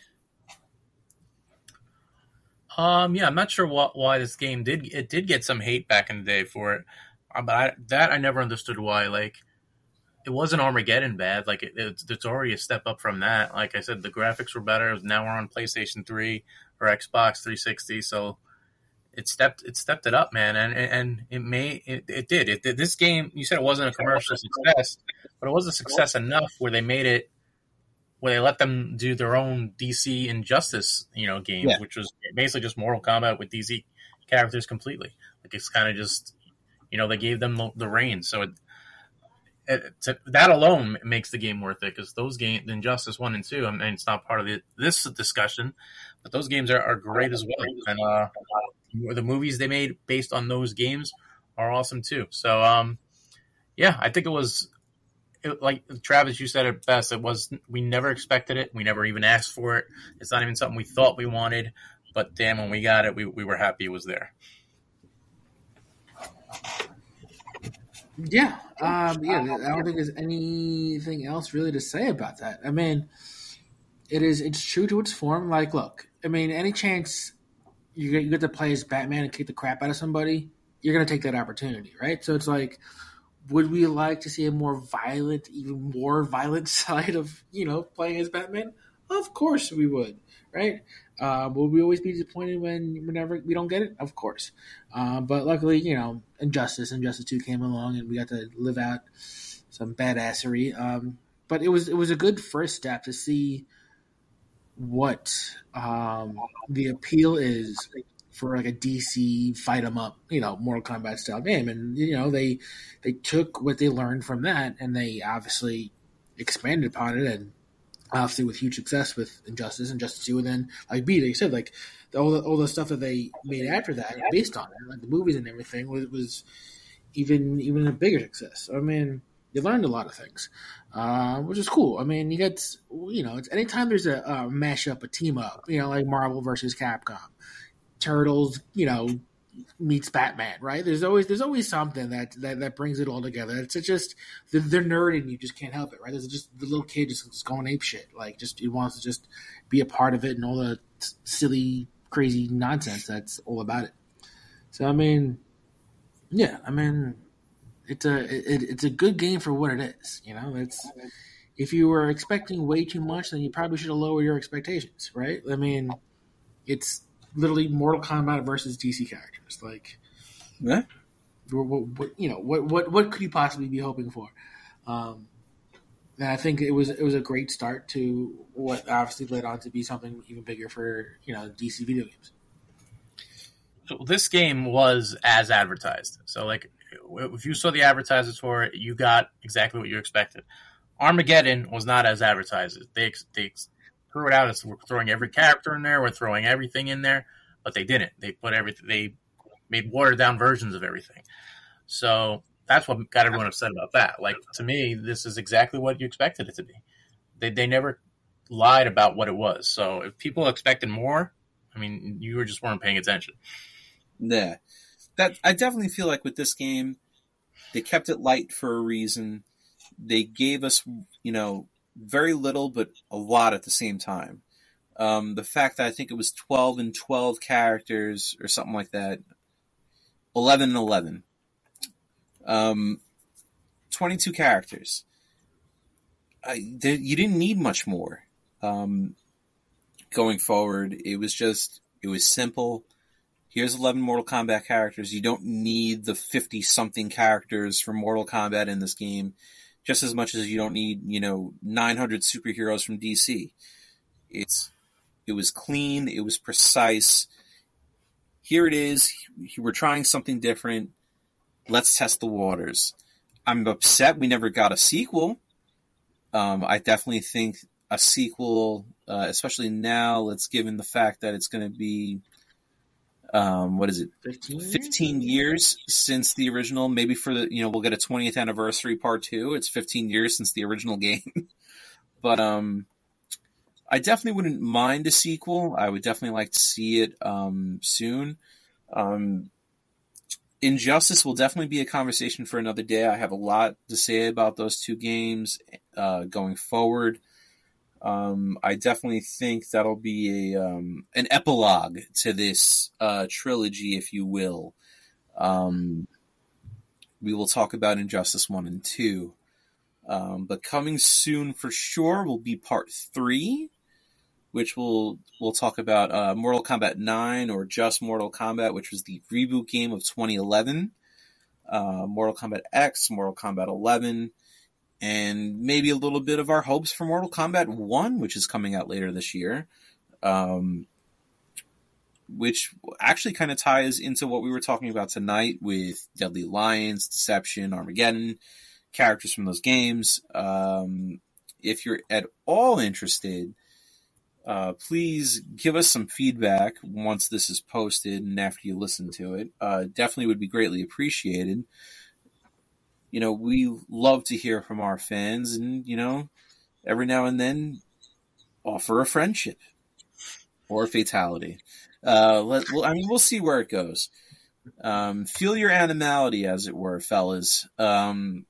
Um, yeah, I'm not sure why this game did it did get some hate back in the day for it, uh, but I, that I never understood why. Like, it wasn't Armageddon bad. Like, it, it's, it's already a step up from that. Like I said, the graphics were better. Now we're on PlayStation Three or Xbox 360, so it stepped it stepped it up, man. And and it may it, it did. It, this game you said it wasn't a commercial success, but it was a success enough where they made it where they let them do their own DC Injustice, you know, game, yeah. which was basically just Mortal Kombat with DC characters completely. Like it's kind of just, you know, they gave them the, the reins. So it, it, to, that alone makes the game worth it because those games, Injustice One and Two, I mean, it's not part of the, this discussion, but those games are, are great as well. And uh, the movies they made based on those games are awesome too. So, um, yeah, I think it was it, like Travis, you said it best. It was we never expected it. We never even asked for it. It's not even something we thought we wanted. But damn, when we got it, we, we were happy it was there. Yeah, um, yeah. I don't think there's anything else really to say about that. I mean, it is it's true to its form. Like, look, I mean, any chance you get, you get to play as Batman and kick the crap out of somebody, you're gonna take that opportunity, right? So it's like, would we like to see a more violent, even more violent side of you know playing as Batman? Of course we would, right? Uh, will we always be disappointed when whenever we don't get it? Of course. Uh, but luckily, you know, Injustice, Injustice Two came along, and we got to live out some badassery. Um, but it was it was a good first step to see what um, the appeal is for like a DC fight 'em up, you know, Mortal Kombat style game, and you know they they took what they learned from that, and they obviously expanded upon it and obviously with huge success with Injustice and Justice Two, and then like B, they said like all the all the stuff that they made after that based on it, like the movies and everything was, was even even a bigger success. I mean, you learned a lot of things, uh, which is cool. I mean, you get you know, it's anytime there's a, a mashup, a team up, you know, like Marvel versus Capcom, Turtles, you know, meets Batman, right? There's always there's always something that that, that brings it all together. It's just they're, they're nerd and you just can't help it, right? There's just the little kid just, just going ape shit, like just he wants to just be a part of it and all the silly, crazy nonsense that's all about it. So I mean, yeah, I mean, it's a it, it's a good game for what it is. You know, it's if you were expecting way too much, then you probably should have lowered your expectations, right? I mean, it's literally Mortal Kombat versus DC characters. Like, yeah. What, what, you know, what what what could you possibly be hoping for? Um, and I think it was it was a great start to what obviously led on to be something even bigger for you know DC video games. So this game was as advertised. So like, if you saw the advertisements for it, you got exactly what you expected. Armageddon was not as advertised. They they threw it out as we're throwing every character in there, we're throwing everything in there, but they didn't. They put everything. They made watered down versions of everything. So that's what got everyone upset about that. Like to me, this is exactly what you expected it to be. They they never lied about what it was. So if people expected more, I mean, you just weren't paying attention. Yeah, that I definitely feel like with this game, they kept it light for a reason. They gave us, you know, very little, but a lot at the same time. Um, the fact that I think it was 12 and 12 characters or something like that, 11 and 11. Um, 22 characters. I, you didn't need much more. Um, going forward, it was just, it was simple. Here's 11 Mortal Kombat characters. You don't need the 50 something characters from Mortal Kombat in this game just as much as you don't need, you know, 900 superheroes from DC. It's it was clean, it was precise. Here it is. We're trying something different. Let's test the waters. I'm upset we never got a sequel. Um, I definitely think a sequel, uh, especially now, let's given the fact that it's going to be um, what is it? 15? 15 years since the original maybe for the you know we'll get a 20th anniversary part two. It's 15 years since the original game. But um i definitely wouldn't mind a sequel. I would definitely like to see it um soon. Um injustice will definitely be a conversation for another day. I have a lot to say about those two games uh going forward um, I definitely think that'll be a um, an epilogue to this uh, trilogy, if you will. Um, we will talk about Injustice One and Two, um, but coming soon for sure will be Part Three, which will we'll talk about uh, Mortal Kombat Nine or just Mortal Kombat, which was the reboot game of 2011. Uh, Mortal Kombat X, Mortal Kombat 11 and maybe a little bit of our hopes for Mortal Kombat 1, which is coming out later this year. Um, which actually kind of ties into what we were talking about tonight with Deadly Alliance, Deception, Armageddon, characters from those games. Um, if you're at all interested, uh, please give us some feedback once this is posted and after you listen to it. Uh, definitely would be greatly appreciated. You know, we love to hear from our fans, and you know, every now and then offer a friendship or a fatality. Uh, let, well, I mean, we'll see where it goes. Um, feel your animality, as it were, fellas. Um,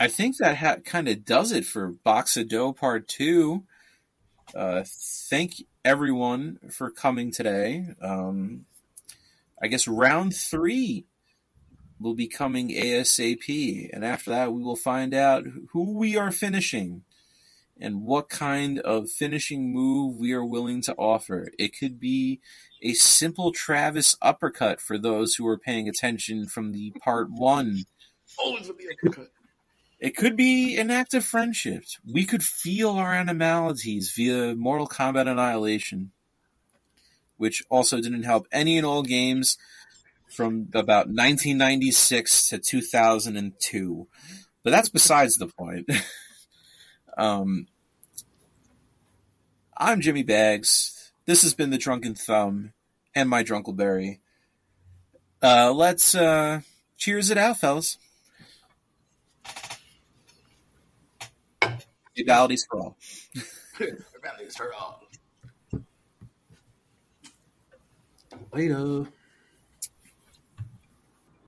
I think that ha- kind of does it for Box O'Dough Part 2. Uh, thank everyone for coming today. Um, I guess round three will be coming ASAP. And after that, we will find out who we are finishing and what kind of finishing move we are willing to offer. It could be a simple Travis uppercut for those who are paying attention from the part one. Always with the uppercut. It could be an act of friendship. We could feel our animalities via Mortal Kombat Annihilation, which also didn't help any and all games from about 1996 to 2002. But that's besides the point. um, I'm Jimmy Bags. This has been the Drunkenthumb and my Drunkleberry. Uh, let's uh, cheers it out, fellas. Legalities for all. Later.